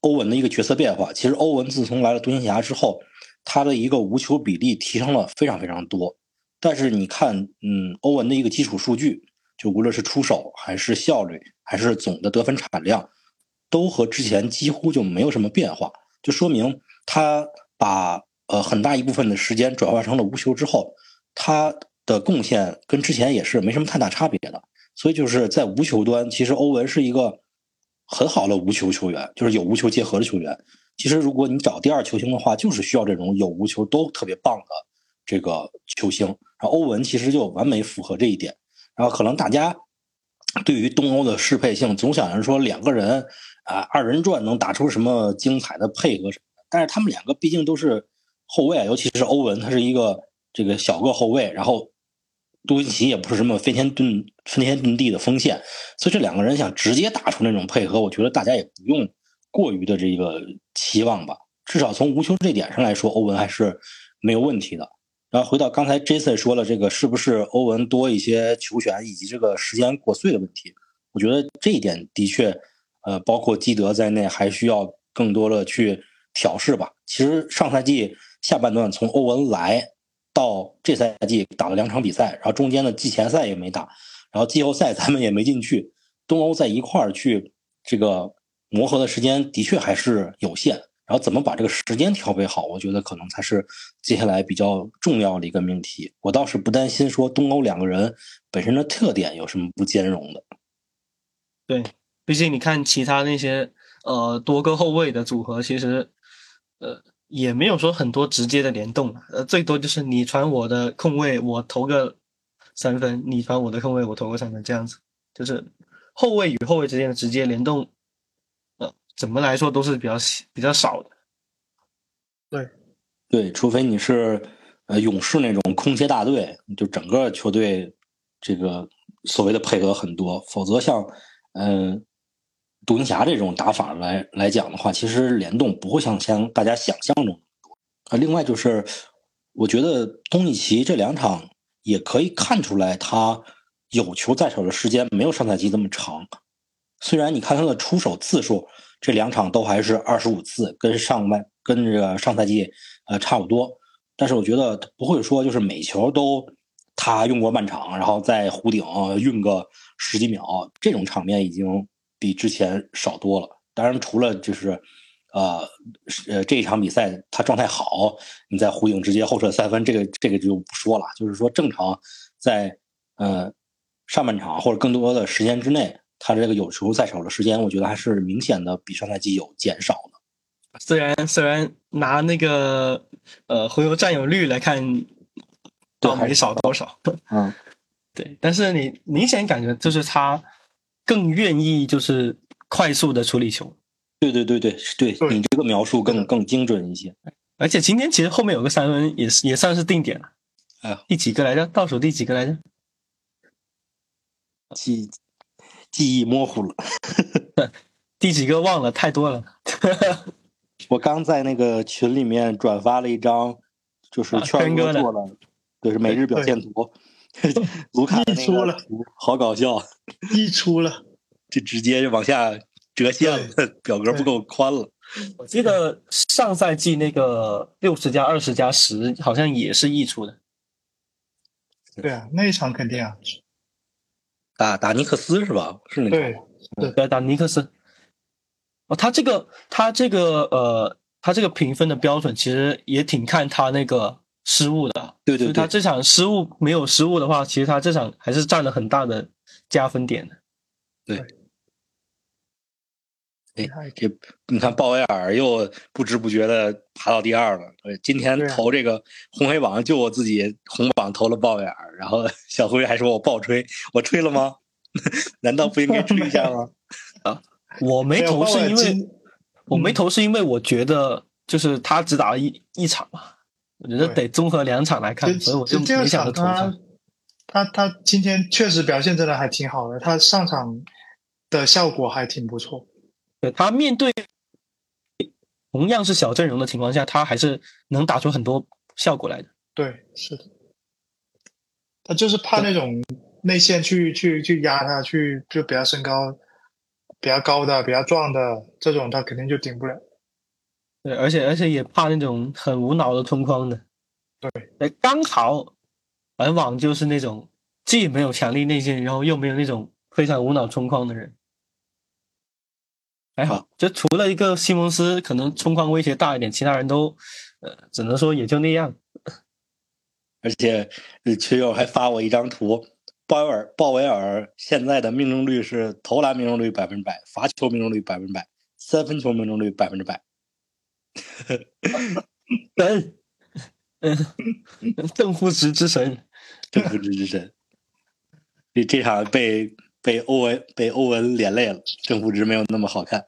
欧文的一个角色变化。其实欧文自从来了独行侠之后，他的一个无球比例提升了非常非常多。但是你看，嗯，欧文的一个基础数据，就无论是出手还是效率，还是总的得分产量，都和之前几乎就没有什么变化，就说明他把。呃，很大一部分的时间转化成了无球之后，他的贡献跟之前也是没什么太大差别的。所以就是在无球端，其实欧文是一个很好的无球球员，就是有无球结合的球员。其实如果你找第二球星的话，就是需要这种有无球都特别棒的这个球星。然后欧文其实就完美符合这一点。然后可能大家对于东欧的适配性，总想着说两个人啊二人转能打出什么精彩的配合什么的，但是他们两个毕竟都是。后卫，尤其是欧文，他是一个这个小个后卫，然后杜维奇也不是什么飞天遁飞天遁地的锋线，所以这两个人想直接打出那种配合，我觉得大家也不用过于的这个期望吧。至少从无球这点上来说，欧文还是没有问题的。然后回到刚才 Jason 说了这个是不是欧文多一些球权以及这个时间过碎的问题，我觉得这一点的确，呃，包括基德在内还需要更多的去调试吧。其实上赛季。下半段从欧文来到这赛季打了两场比赛，然后中间的季前赛也没打，然后季后赛咱们也没进去。东欧在一块儿去这个磨合的时间的确还是有限，然后怎么把这个时间调配好，我觉得可能才是接下来比较重要的一个命题。我倒是不担心说东欧两个人本身的特点有什么不兼容的。对，毕竟你看其他那些呃多个后卫的组合，其实呃。也没有说很多直接的联动，呃，最多就是你传我的空位，我投个三分；你传我的空位，我投个三分，这样子，就是后卫与后卫之间的直接联动，呃，怎么来说都是比较比较少的。对，对，除非你是呃勇士那种空切大队，就整个球队这个所谓的配合很多，否则像嗯。独行侠这种打法来来讲的话，其实联动不会像像大家想象中多啊。另外就是，我觉得东契奇这两场也可以看出来，他有球在手的时间没有上赛季这么长。虽然你看他的出手次数，这两场都还是二十五次，跟上半跟这个上赛季呃差不多，但是我觉得不会说就是每球都他用过半场，然后在弧顶运个十几秒，这种场面已经。比之前少多了。当然，除了就是，呃，呃，这一场比赛他状态好，你在湖影直接后撤三分，这个这个就不说了。就是说，正常在呃上半场或者更多的时间之内，他这个有球在手的时间，我觉得还是明显的比上赛季有减少的。虽然虽然拿那个呃回合占有率来看，倒没少多少。嗯，对，但是你明显感觉就是他。更愿意就是快速的处理球，对对对对，对你这个描述更更精准一些。而且今天其实后面有个三分也是也算是定点了，哎，第几个来着？倒数第几个来着？记记忆模糊了，第几个忘了，太多了。我刚在那个群里面转发了一张，就是圈哥做的，就是每日表现图。卢卡的那个图好搞笑，溢出了，就直接就往下折线了，表格不够宽了。我记得上赛季那个六十加二十加十好像也是溢出的。对啊，那一场肯定啊。打打尼克斯是吧？是那对个。对，打尼克斯。哦，他这个他这个呃，他这个评分的标准其实也挺看他那个失误的。对对对，他这场失误没有失误的话，其实他这场还是占了很大的加分点的。哎，这你看鲍威尔又不知不觉的爬到第二了。呃今天投这个红黑榜，就我自己红榜投了鲍威尔，然后 小辉还说我爆吹，我吹了吗？难道不应该吹一下吗？啊我没投是因为我没投是因为我觉得就是他只打了一一场嘛，我觉得得综合两场来看，所以我就没想着投他。他他今天确实表现真的还挺好的，他上场的效果还挺不错。对他面对同样是小阵容的情况下，他还是能打出很多效果来的。对，是的，他就是怕那种内线去去去压他，去就比他身高比较高的、比较壮的这种，他肯定就顶不了。对，而且而且也怕那种很无脑的冲框的。对，哎，刚好篮网就是那种既没有强力内线，然后又没有那种非常无脑冲框的人。还好好，就除了一个西蒙斯可能冲框威胁大一点，其他人都呃只能说也就那样。而且呃群友还发我一张图，鲍威尔鲍威尔现在的命中率是投篮命中率百分之百，罚球命中率百分之百，三分球命中率百分之百。神，嗯，正负值之神。正负值之神。这这场被被欧文被欧文连累了，正负值没有那么好看。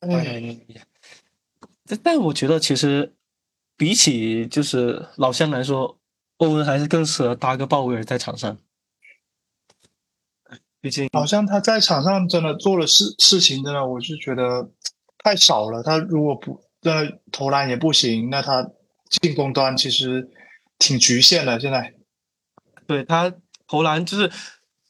哎，但但我觉得其实比起就是老乡来说，欧文还是更适合搭个鲍威尔在场上。毕竟好像他在场上真的做了事事情，真的我是觉得太少了。他如果不真的投篮也不行，那他进攻端其实挺局限的。现在对他投篮就是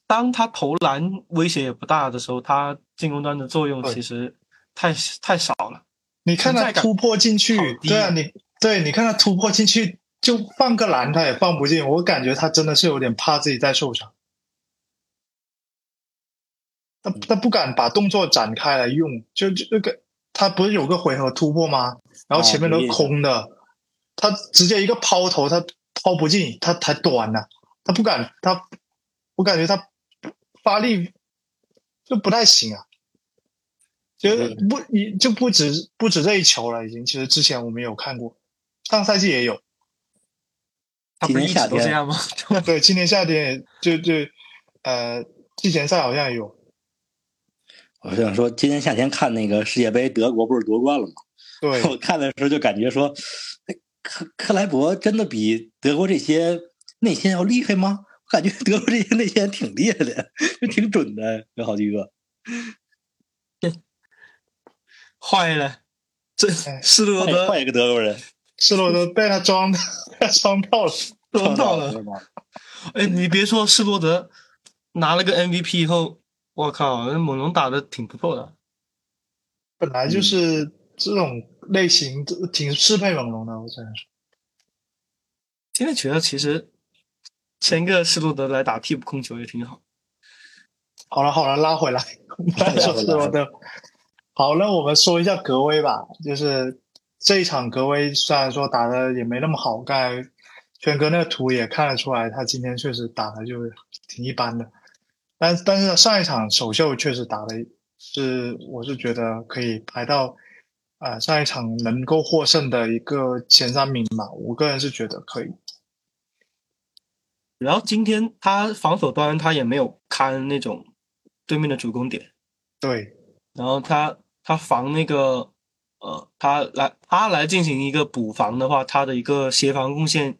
当他投篮威胁也不大的时候，他进攻端的作用其实太太少了。你看他突破进去对啊，你对你看他突破进去就放个篮他也放不进，我感觉他真的是有点怕自己再受伤。他他不敢把动作展开来用，就就那个他不是有个回合突破吗？然后前面都空的，他直接一个抛投，他抛不进，他太短了，他不敢，他我感觉他发力就不太行啊。就不你就不止不止这一球了，已经。其实之前我们有看过，上赛季也有。他不是一今年夏天直都这样吗？对，今年夏天就就呃季前赛好像也有。我想说，今年夏天看那个世界杯，德国不是夺冠了吗？对，我看的时候就感觉说，哎克克莱伯真的比德国这些内线要厉害吗？我感觉德国这些内线挺厉害的，就挺准的，有好几个。坏了，这哎 施罗德换换一个德国人，斯罗德被他装被他装到了。装到了。哎，你别说施罗德拿了个 MVP 以后，我靠，那猛龙打的挺不错的。本来就是这种类型挺适配猛龙的，我只能说。现在觉得其实签个施罗德来打替补控球也挺好。好了好了，拉回来，不要说斯罗德。好，那我们说一下格威吧。就是这一场格威虽然说打的也没那么好，刚才轩哥那个图也看得出来，他今天确实打的就挺一般的。但但是上一场首秀确实打的是，我是觉得可以排到啊、呃上一场能够获胜的一个前三名吧。我个人是觉得可以。然后今天他防守端他也没有看那种对面的主攻点，对，然后他他防那个呃，他来他来进行一个补防的话，他的一个协防贡献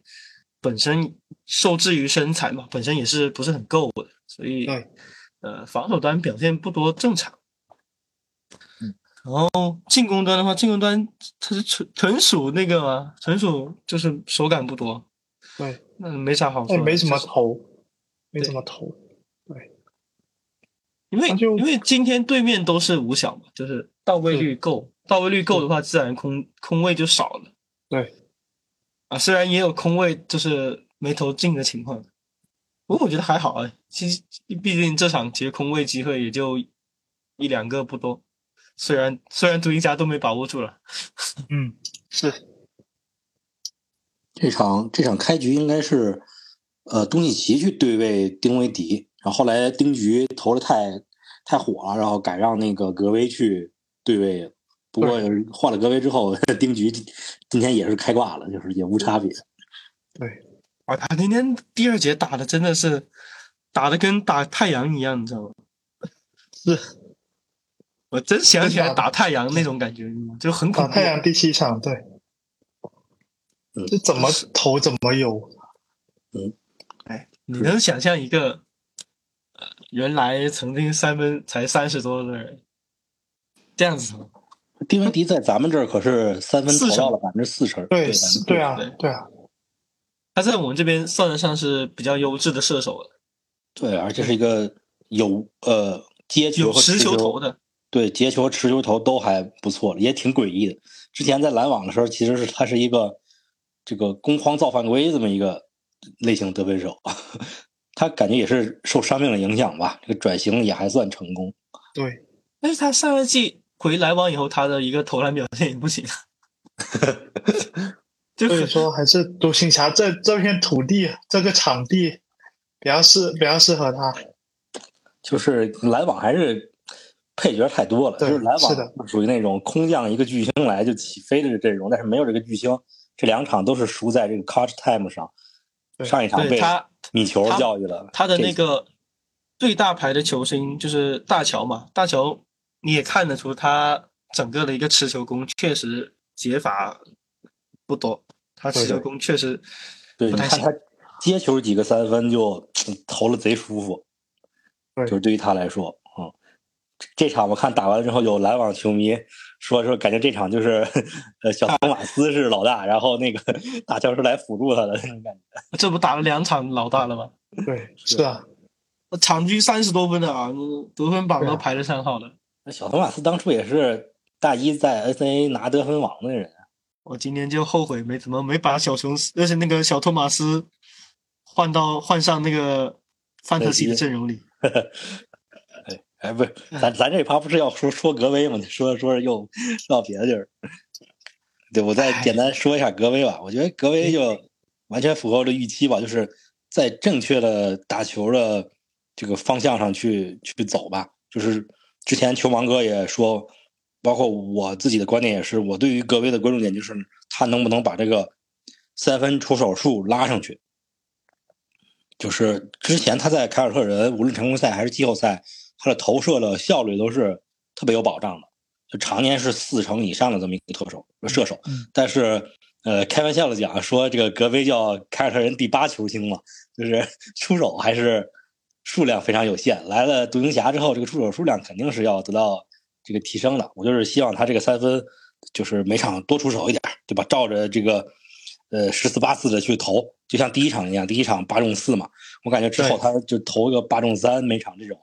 本身受制于身材嘛，本身也是不是很够的，所以对。呃防守端表现不多正常。嗯，然后进攻端的话，进攻端他是纯纯属那个嘛，纯属就是手感不多，对，那没啥好说没什么就是投，没什么投。因为就因为今天对面都是五小嘛，就是到位率够，到位率够的话，自然空空位就少了对，啊。虽然也有空位就是没投进的情况，不过我觉得还好啊，其实毕竟这场其实空位机会也就一两个不多，虽然虽然独行侠都没把握住了。嗯，是这场这场开局应该是呃东契奇去对位丁威迪，然后后来丁局投的太太火了，然后改让那个格威去对位。不过换了格威之后，丁局今天也是开挂了，就是也无差别。对。啊，他那天第二节打的真的是打的跟打太阳一样，你知道吗？是，我真想起来打太阳那种感觉，就很打太阳第七场，对，这怎么投怎么有。嗯，哎，你能想象一个呃，原来曾经三分才三十多的人这样子吗？丁文迪在咱们这儿可是三分投到了百分之四成，对，对啊，对啊。他在我们这边算得上是比较优质的射手了，对，而且是一个有呃接球和持球投的，对，接球和持球投都还不错，也挺诡异的。之前在篮网的时候，其实是他是一个这个攻荒造犯规这么一个类型得分手，他感觉也是受伤病的影响吧，这个转型也还算成功。对，但是他上赛季回来网以后，他的一个投篮表现也不行。所以说，还是独行侠这这片土地、这个场地比较适比较适合他。就是篮网还是配角太多了，就是篮网属于那种空降一个巨星来就起飞的阵容，但是没有这个巨星，这两场都是输在这个 c o u c h time 上。上一场被米球教育了。他的那个最大牌的球星就是大乔嘛，大乔你也看得出他整个的一个持球功确实解法不多。他持球功确实对，你看他接球几个三分就投了贼舒服，就是对于他来说，嗯，这场我看打完了之后，有篮网球迷说说，感觉这场就是呃小托马斯是老大，然后那个大乔是来辅助他的那种感觉。这不打了两场老大了吗？对，是啊，场均三十多分的啊，得分榜都排了三号的。那小托马斯当初也是大一在 N C A 拿得分王的人。我今年就后悔没怎么没把小琼斯，而且那个小托马斯换到换上那个范特西的阵容里。哎哎，不是，咱咱这趴不是要说说格威吗？你说着说着又到别的地儿。对，我再简单说一下格威吧。我觉得格威就完全符合我的预期吧，就是在正确的打球的这个方向上去去走吧。就是之前球王哥也说。包括我自己的观点也是，我对于格威的关注点就是他能不能把这个三分出手数拉上去。就是之前他在凯尔特人，无论常规赛还是季后赛，他的投射的效率都是特别有保障的，就常年是四成以上的这么一个特手射手。但是，呃，开玩笑的讲，说这个格威叫凯尔特人第八球星嘛，就是 出手还是数量非常有限。来了独行侠之后，这个出手数量肯定是要得到。这个提升的，我就是希望他这个三分，就是每场多出手一点，对吧？照着这个，呃，十四八四的去投，就像第一场一样，第一场八中四嘛。我感觉之后他就投个八中三每场这种，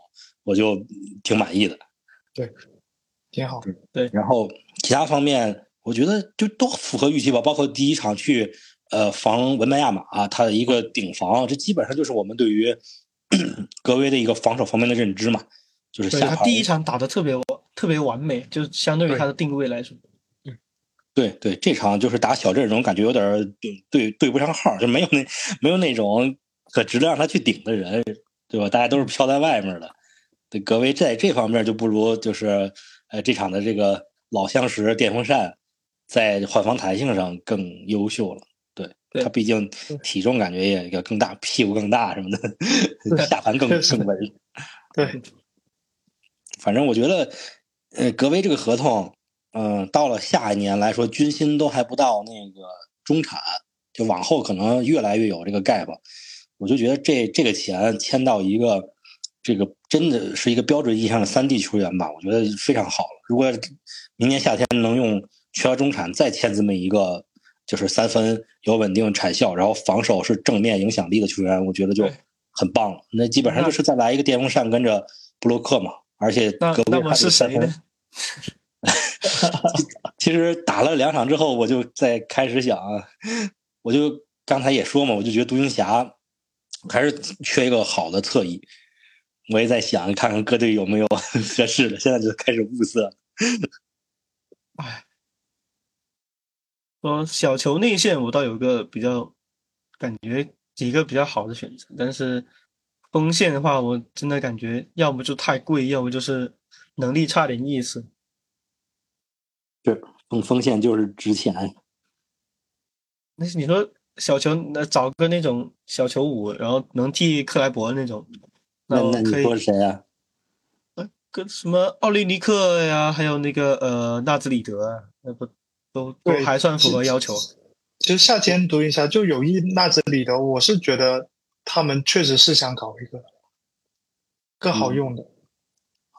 我就挺满意的。对，挺好。对，然后其他方面，我觉得就都符合预期吧。包括第一场去呃防文班亚马，他的一个顶防，这基本上就是我们对于 格威的一个防守方面的认知嘛。就是他第一场打的特别特别完美，就相对于他的定位来说，嗯，对对，这场就是打小阵容，感觉有点对对对不上号，就没有那没有那种可值得让他去顶的人，对吧？大家都是飘在外面的。对，格威在这方面就不如就是呃这场的这个老相识电风扇，在换防弹性上更优秀了。对他毕竟体重感觉也也更大，屁股更大什么的，下盘更更稳。对。反正我觉得，呃，格威这个合同，嗯，到了下一年来说，军薪都还不到那个中产，就往后可能越来越有这个 gap。我就觉得这这个钱签到一个这个真的是一个标准意义上的三 D 球员吧，我觉得非常好了。如果明年夏天能用全额中产再签这么一个，就是三分有稳定产效，然后防守是正面影响力的球员，我觉得就很棒了。那基本上就是再来一个电风扇跟着布洛克嘛。而且格威还是三分。其实打了两场之后，我就在开始想，我就刚才也说嘛，我就觉得独行侠还是缺一个好的侧翼。我也在想，看看各队有没有 合适的。现在就开始物色。哎，说小球内线，我倒有个比较感觉几个比较好的选择，但是锋线的话，我真的感觉要不就太贵，要不就是能力差点意思。是锋锋线就是值钱。那你说小球，那找个那种小球五，然后能替克莱伯那种。那那你说谁啊？呃，跟什么奥利尼克呀，还有那个呃纳兹里德，那不都都还算符合要求。其实夏天读一下就有意纳兹里德，我是觉得他们确实是想搞一个更好用的。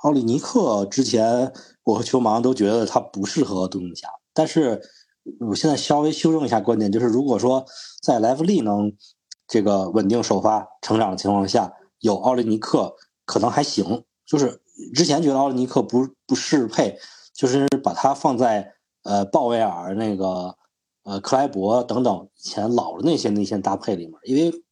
奥利尼克之前我和球盲都觉得他不适合独行侠，但是我现在稍微修正一下观点，就是如果说在莱弗利能这个稳定首发成长的情况下。有奥利尼克可能还行，就是之前觉得奥利尼克不不适配，就是把他放在呃鲍威尔那个呃克莱伯等等以前老的那些内线搭配里面，因为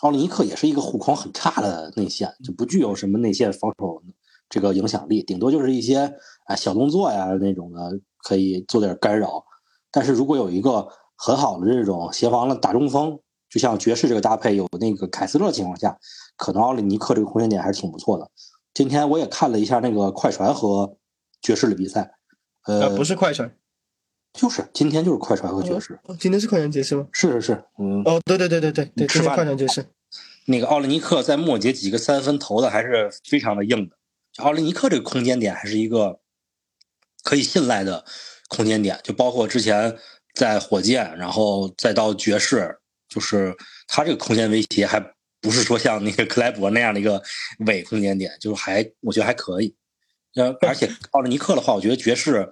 奥利尼克也是一个护框很差的内线，就不具有什么内线防守这个影响力，顶多就是一些啊小动作呀那种的可以做点干扰，但是如果有一个很好的这种协防的大中锋，就像爵士这个搭配有那个凯斯勒情况下。可能奥利尼克这个空间点还是挺不错的。今天我也看了一下那个快船和爵士的比赛，呃，不是快船，就是今天就是快船和爵士。哦今天是快船爵士吗？是是是，嗯。哦，对对对对对对，吃饭快船爵士。那个奥利尼克在末节几个三分投的还是非常的硬的。奥利尼克这个空间点还是一个可以信赖的空间点，就包括之前在火箭，然后再到爵士，就是他这个空间威胁还。不是说像那个克莱伯那样的一个伪空间点，就是还我觉得还可以。呃，而且奥利尼克的话，我觉得爵士，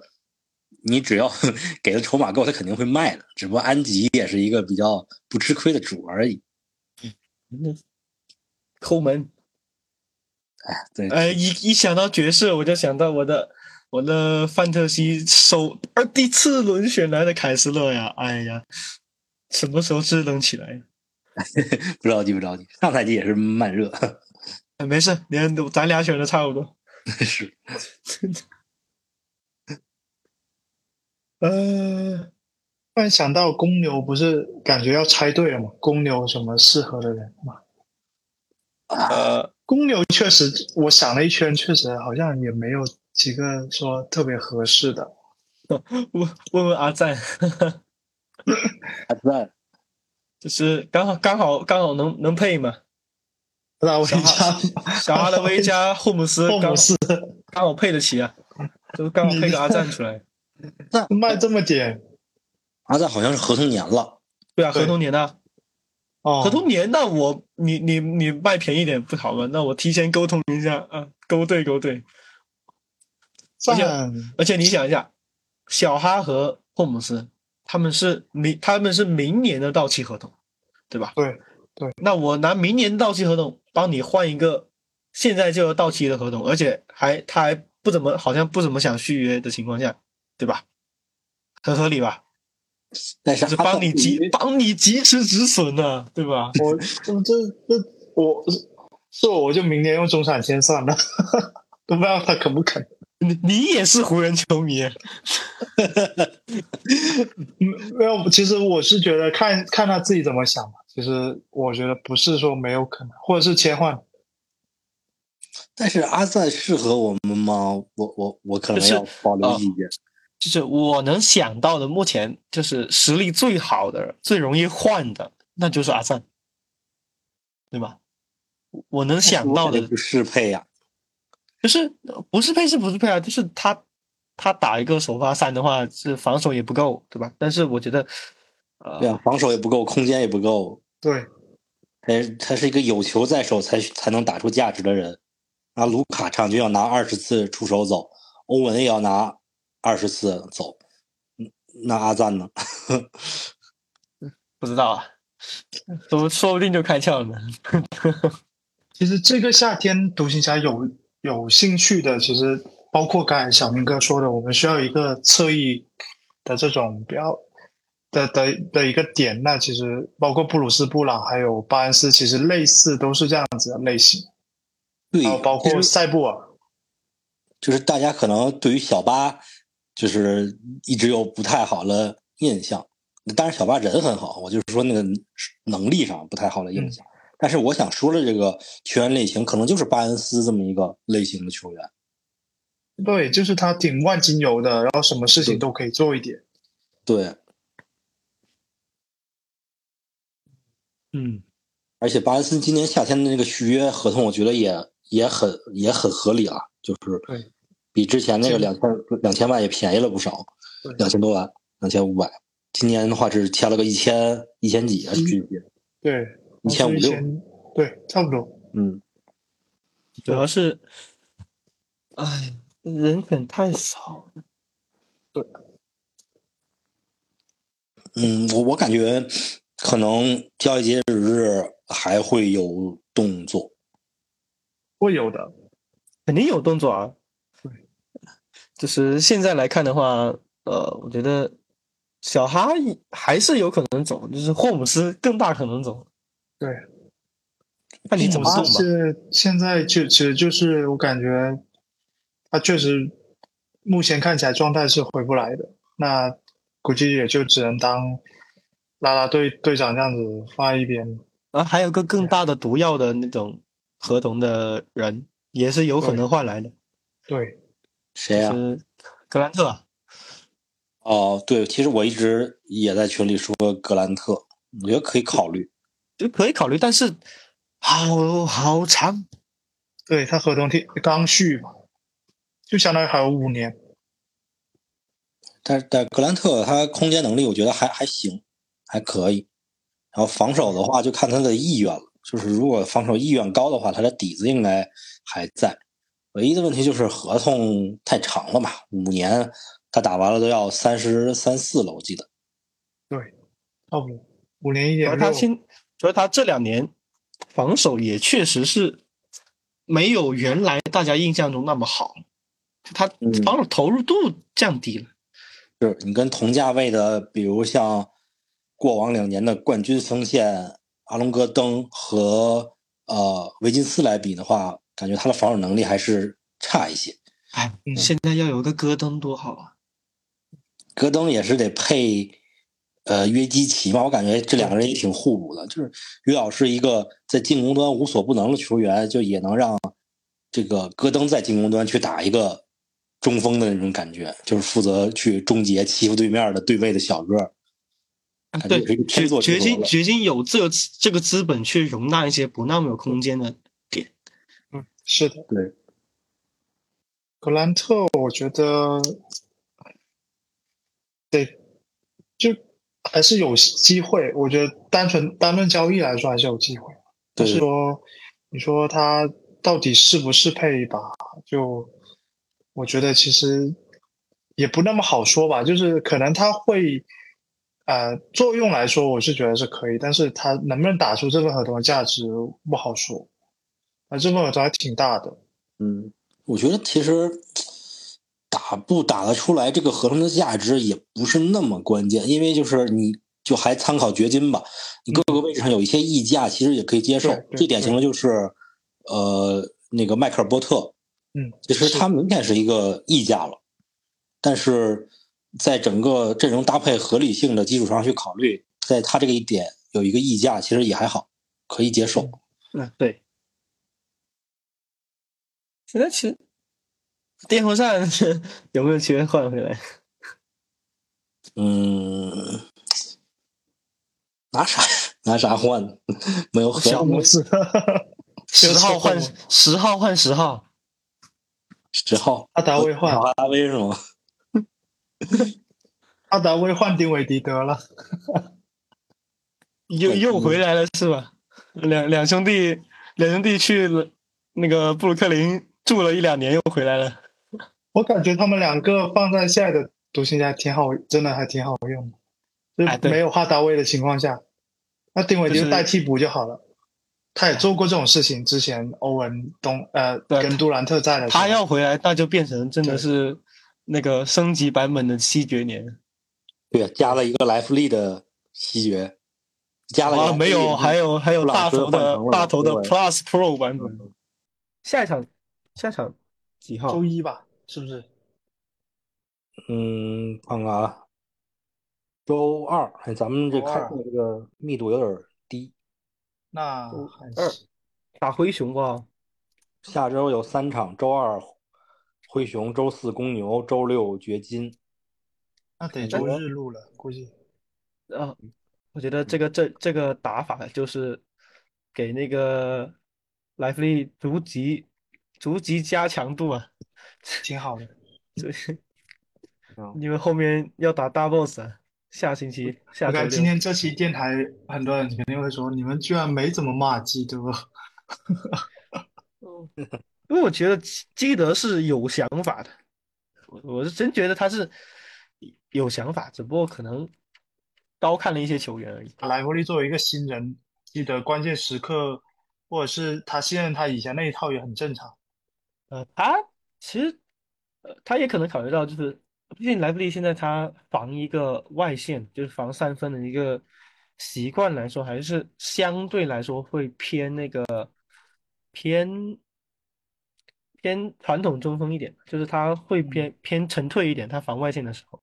你只要 给的筹码够，他肯定会卖的。只不过安吉也是一个比较不吃亏的主而已。嗯，抠门。哎，对。哎，一一想到爵士，我就想到我的我的范特西首呃第次轮选来的凯斯勒呀！哎呀，什么时候支棱起来？不着急，不着急。上赛季也是慢热，没事，连咱俩选的差不多。是，呃，突然想到公牛，不是感觉要拆队了吗？公牛什么适合的人吗？呃，公牛确实，我想了一圈，确实好像也没有几个说特别合适的。问问问阿赞，阿赞。就是刚好刚好刚好能能配嘛，拉维加小哈的 威加霍姆斯，霍姆斯刚好配得起啊，就刚好配个阿赞出来。那卖这么点，阿赞好像是合同年了。对啊，合同年的。哦，合同年那我你你你卖便宜点不好吗？那我提前沟通一下啊，勾兑勾兑。而且而且你想一下，小哈和霍姆斯。他们是明他们是明年的到期合同，对吧？对对。那我拿明年到期合同帮你换一个现在就要到期的合同，而且还他还不怎么好像不怎么想续约的情况下，对吧？很合理吧？但是帮你及帮你及时止损呢，对吧？我这这我是我我就明年用中产先算了，都不知道他肯不肯。你你也是湖人球迷，没有？其实我是觉得看看他自己怎么想吧。其实我觉得不是说没有可能，或者是切换。但是阿赞适合我们吗？我我我可能要保留意见。就是我能想到的，目前就是实力最好的、最容易换的，那就是阿赞，对吧？我能想到的不适配呀。就是不是配是不是配啊？就是他他打一个首发三的话，是防守也不够，对吧？但是我觉得，呃，对啊，防守也不够，空间也不够。对，他他是一个有球在手才才能打出价值的人。啊，卢卡场均要拿二十次出手走，欧文也要拿二十次走。那阿赞呢？不知道啊，怎么说不定就开窍了。其实这个夏天独行侠有。有兴趣的，其实包括刚才小明哥说的，我们需要一个侧翼的这种比较的的的一个点，那其实包括布鲁斯布朗还有巴恩斯，其实类似都是这样子的类型，对，还有包括塞布尔，就是大家可能对于小巴就是一直有不太好的印象。当然，小巴人很好，我就是说那个能力上不太好的印象。但是我想说的这个球员类型，可能就是巴恩斯这么一个类型的球员。对，就是他挺万金油的，然后什么事情都可以做一点。对，嗯，而且巴恩斯今年夏天的那个续约合同，我觉得也也很也很合理啊，就是对，比之前那个两千两千万也便宜了不少，两千多万，两千五百。今年的话是签了个一千一千几啊，具体对，一千五六，对，差不多。嗯，主要是，哎，人本太少了。对，嗯，我我感觉可能交易截止日还会有动作，会有的，肯定有动作啊。对，就是现在来看的话，呃，我觉得。小哈还是有可能走，就是霍姆斯更大可能走。对，那你怎么动吧？是现在就其实就是我感觉他确实目前看起来状态是回不来的，那估计也就只能当拉拉队队长这样子放在一边。啊，还有个更大的毒药的那种合同的人，也是有可能换来的。对，谁啊？格兰特。哦，对，其实我一直也在群里说格兰特，我觉得可以考虑，就可以考虑，但是好好长，对他合同刚续嘛，就相当于还有五年。但但格兰特他空间能力我觉得还还行，还可以，然后防守的话就看他的意愿了，就是如果防守意愿高的话，他的底子应该还在，唯一的问题就是合同太长了嘛，五年。他打完了都要三十三四了，我记得。对，差不多五年一点。而他现，主要他这两年防守也确实是没有原来大家印象中那么好，他防守投入度降低了。是你跟同价位的，比如像过往两年的冠军锋线阿隆戈登和呃维金斯来比的话，感觉他的防守能力还是差一些。哎，现在要有个戈登多好啊！戈登也是得配，呃，约基奇嘛。我感觉这两个人也挺互补的。就是约老师一个在进攻端无所不能的球员，就也能让这个戈登在进攻端去打一个中锋的那种感觉，就是负责去终结欺负对面的对位的小个。对，掘掘金掘金有这这个资本去容纳一些不那么有空间的点。嗯，是的，对。格兰特，我觉得。对，就还是有机会。我觉得单纯单论交易来说，还是有机会。但是说，你说他到底适不适配吧？就我觉得其实也不那么好说吧。就是可能他会，呃，作用来说，我是觉得是可以。但是他能不能打出这份合同的价值，不好说。啊，这份合同还挺大的。嗯，我觉得其实。打不打得出来这个合同的价值也不是那么关键，因为就是你就还参考掘金吧，你各个位置上有一些溢价，其实也可以接受。最典型的就是，呃，那个迈克尔波特，嗯，其实他明显是一个溢价了，但是在整个阵容搭配合理性的基础上去考虑，在他这个一点有一个溢价，其实也还好，可以接受。嗯，对。现在其实。电风扇 有没有球员换回来？嗯，拿啥 拿啥换？没有小木子，十号换十号换十号，十号阿达威换阿达威是吗？阿达威换丁伟迪得了，又又回来了是吧？两两兄弟两兄弟去了那个布鲁克林住了一两年，又回来了。我感觉他们两个放在现在的独行侠挺好，真的还挺好用的。就没有哈达威的情况下，那丁伟就代替补就好了。他也做过这种事情，之前欧文东呃跟杜兰特在的，他要回来，那就变成真的是那个升级版本的七绝年。对，加了一个莱弗利的七绝，加了啊，没有，还有还有大头的大头的 Plus Pro 版本。下一场下一场几号？周一吧，是不是？嗯，看看啊，周二，哎，咱们这周二开赛这个密度有点低。那还二是打灰熊吧。下周有三场，周二灰熊，周四公牛，周六掘金。那得周日录了，估计。啊，我觉得这个这这个打法就是给那个莱弗利逐级逐级加强度啊，挺好的。对，嗯因为后面要打大 boss 啊，下星期下我感觉周今天这期电台很多人肯定会说，你们居然没怎么骂基德。因为我觉得基基德是有想法的，我我是真觉得他是有想法，只不过可能高看了一些球员而已。莱弗利作为一个新人，基德关键时刻，或者是他信任他以前那一套也很正常。呃，他其实呃，他也可能考虑到，就是毕竟莱弗利现在他防一个外线，就是防三分的一个习惯来说，还是相对来说会偏那个偏偏传统中锋一点，就是他会偏偏沉退一点，他防外线的时候。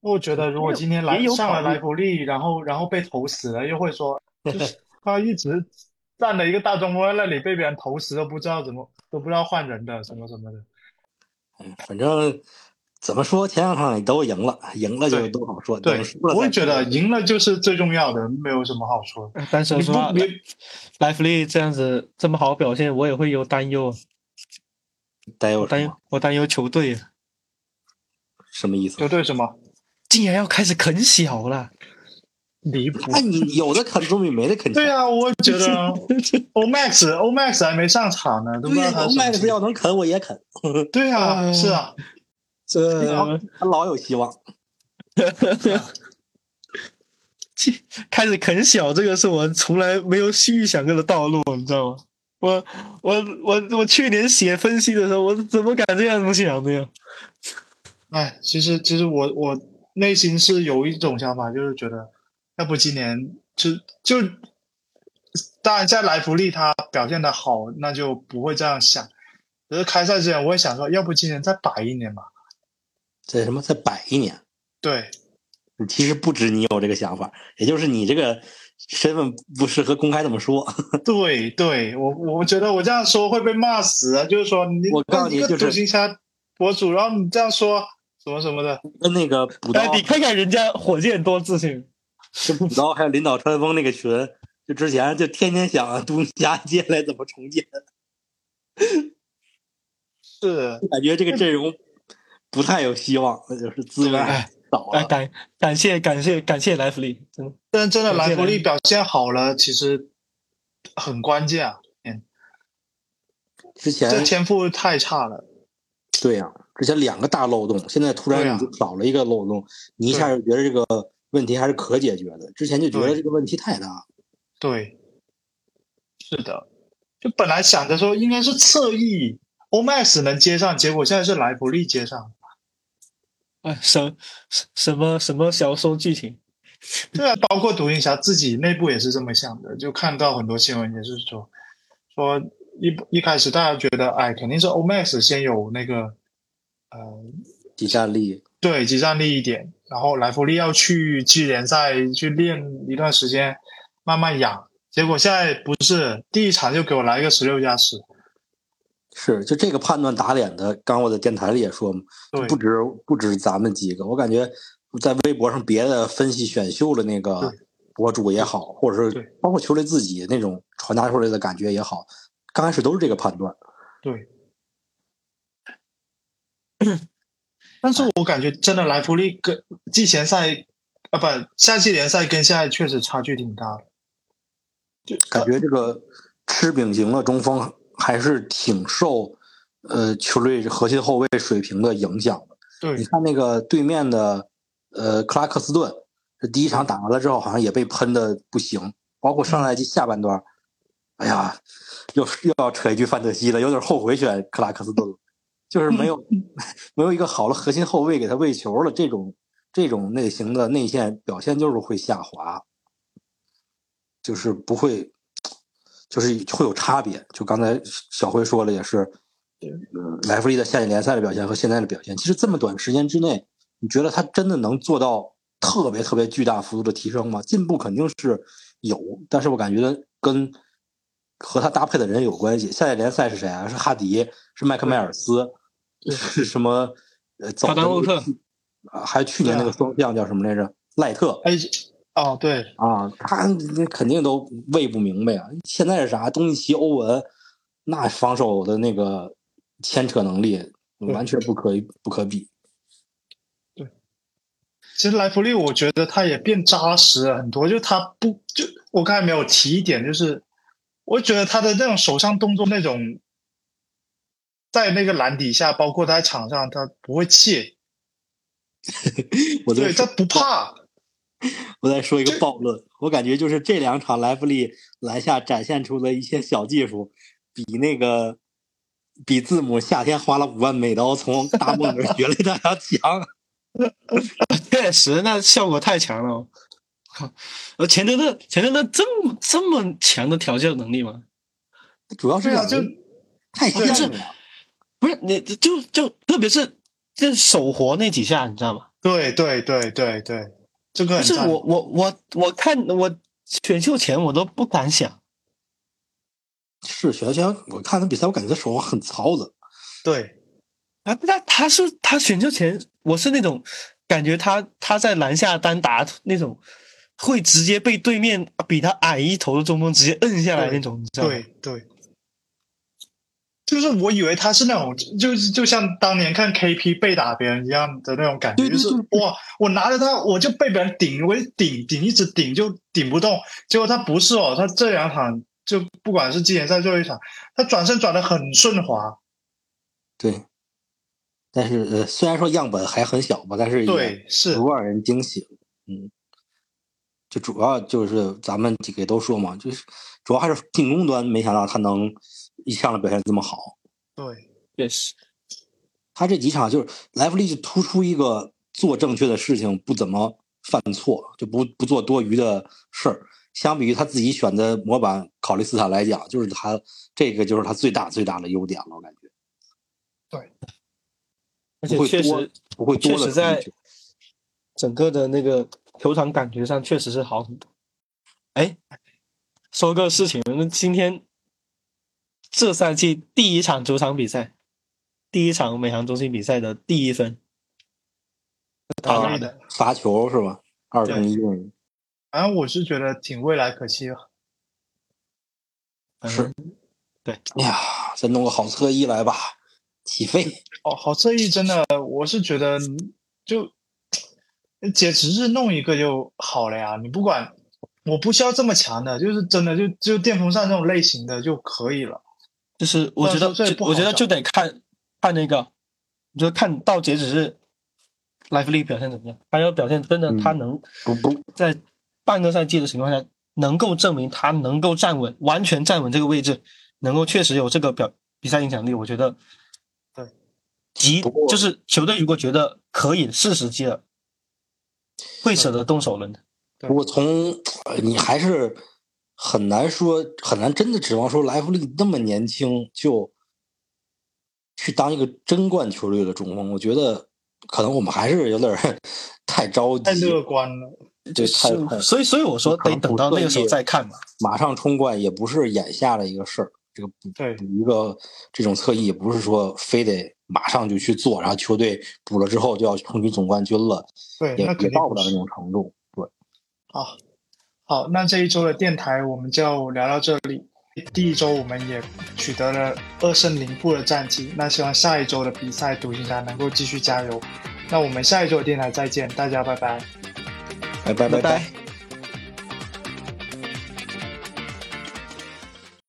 我觉得如果今天来上了莱弗利，然后然后被投死了，又会说，就是他一直站了一个大中锋在那里被别人投食，都不知道怎么都不知道换人的什么什么的。嗯，反正怎么说，前两场也都赢了，赢了就都好说。对我也觉得赢了就是最重要的，没有什么好说但是说莱弗利这样子这么好表现，我也会有担忧啊，我担忧待有什么我担忧球队啊，什么意思球？队什么竟然要开始啃小了。离谱？那你有的啃总比没的啃强。对啊，我觉得 O Max O Max 还没上场呢，对呀，麦克斯他什么情要能啃我也啃，对啊，啊是啊，这他老有希望。开始啃小，这个是我从来没有预想过的道路，你知道吗？我我我我去年写分析的时候，我怎么敢这样子想的呀？哎，其实其实我我内心是有一种想法，就是觉得要不今年就就，当然在莱弗利他表现的好，那就不会这样想。只是开赛之前我会想说，要不今年再摆一年吧？再什么再摆一年？对其实不止你有这个想法，也就是你这个身份不适合公开这么说。对对，我我觉得我这样说会被骂死啊！就是说你我告诉你就是独行侠博主，然后你这样说什么什么的，跟那个补刀哎，，你看看人家火箭多自信，跟补刀还有领导穿风那个群，就之前就天天想独行侠接下来怎么重建，是感觉这个阵容不太有希望，那就是资源少了。感感谢感谢感谢莱弗利，真的。但真的莱莱弗利表现好了，其实很关键啊！嗯，之前这天赋太差了。对呀、之前两个大漏洞，现在突然少了一个漏洞，你一下就觉得这个问题还是可解决的。之前就觉得这个问题太大。对，是的，就本来想着说应该是侧翼 Omax 能接上，结果现在是莱普利接上。哎，什什什么什么小说剧情？对啊，包括独行侠自己内部也是这么想的，就看到很多新闻也是说，说一一开始大家觉得，哎，肯定是 Omax 先有那个，呃，集战力，对，集战力一点，然后莱弗利要去季联赛去练一段时间，慢慢养。结果现在不是第一场就给我来一个十六加十，是就这个判断打脸的。刚我在电台里也说嘛，不止不止咱们几个，我感觉在微博上别的分析选秀的那个博主也好，或者是包括球队自己那种传达出来的感觉也好，刚开始都是这个判断。对。但是我感觉真的莱弗利跟季前赛啊不夏季联赛跟现在确实差距挺大的，就感觉这个吃饼型的中锋还是挺受呃球队核心后卫水平的影响的。对你看那个对面的呃克拉克斯顿，这第一场打完了之后，好像也被喷的不行，包括上赛季下半段，哎呀，又又要扯一句范特西了，有点后悔选克拉克斯顿了，就是没有 没有一个好的核心后卫给他喂球了，这种这种类型的内线表现就是会下滑，就是不会，就是会有差别。就刚才小辉说了，也是，呃，莱弗利的夏季联赛的表现和现在的表现，其实这么短时间之内，你觉得他真的能做到特别特别巨大幅度的提升吗？进步肯定是有，但是我感觉跟和他搭配的人有关系。夏季联赛是谁啊？是哈迪，是麦克迈尔斯，是 什么？呃，早当沃克。啊，还去年那个双将叫什么来着？赖特。哎，哦，对啊，他那肯定都喂不明白啊。现在是啥？东契奇、欧文，那防守的那个牵扯能力完全不可不可比。对，其实莱弗利，我觉得他也变扎实了很多。就他不就我刚才没有提一点，就是我觉得他的那种手上动作，那种在那个篮底下，包括他在场上，他不会怯。我对他不怕。我再说一个暴论，我感觉就是这两场莱弗利篮下展现出的一些小技术，比那个比字母夏天花了五万美刀从大梦那学来的要强。确实，那效果太强了。呃，钱德勒，钱德勒这么这么强的调教能力吗？主要是就太像了。不是你就就特别是。就手活那几下，你知道吗？对对对对对，这个不是我我我我看我选秀前我都不敢想。是选秀前我看他比赛，我感觉他手很糙的。对，啊，那他是他选秀前，我是那种感觉他他在篮下单打那种，会直接被对面比他矮一头的中锋直接摁下来那种，你知道吗？对对。就是我以为他是那种，就是就像当年看 KP 被打别人一样的那种感觉，就是哇，我拿着他我就被别人顶，我顶顶一直顶就顶不动。结果他不是哦，他这两场就不管是季前赛最后一场，他转身转的很顺滑。对，但是呃，虽然说样本还很小吧，但是对是足让人惊喜。嗯，就主要就是咱们几个都说嘛，就是主要还是进攻端，没想到他能。一上来表现这么好，对，也是。他这几场就是莱弗利就突出一个做正确的事情，不怎么犯错，就不不做多余的事儿。相比于他自己选的模板考利斯坦来讲，就是他这个就是他最大最大的优点了，我感觉。对，而且确实不会多的在整个的那个球场感觉上确实是好很多。哎，说个事情，那今天。这赛季第一场主场比赛，第一场美航中心比赛的第一分，打的罚球是吧？二分一。反正我是觉得挺未来可期了。是，对。哎呀，再弄个好侧翼来吧，起飞。哦，好侧翼真的，我是觉得就，简直是弄一个就好了呀！你不管，我不需要这么强的，就是真的就就电风扇这种类型的就可以了。就是我觉得，我觉得就得看看那个，你就看到截止日，莱弗利表现怎么样？他要表现真的，他能不不在半个赛季的情况下，能够证明他能够站稳，完全站稳这个位置，能够确实有这个表比赛影响力。我觉得，对，急就是球队如果觉得可以是时机了，会舍得动手了的。不过从你还是。很难说，很难真的指望说莱弗利那么年轻就去当一个争冠球队的中锋。我觉得可能我们还是有点 太着急、太乐观了。对，太所以所以我说得等到那个时候再看嘛。马上冲冠也不是眼下的一个事儿。这个对一个这种侧翼也不是说非得马上就去做，然后球队补了之后就要冲击总冠军了。对，也也到不了那种程度。对，好。好，那这一周的电台我们就聊到这里。第一周我们也取得了二胜零负的战绩，那希望下一周的比赛独行侠能够继续加油。那我们下一周的电台再见，大家拜拜，拜拜拜拜。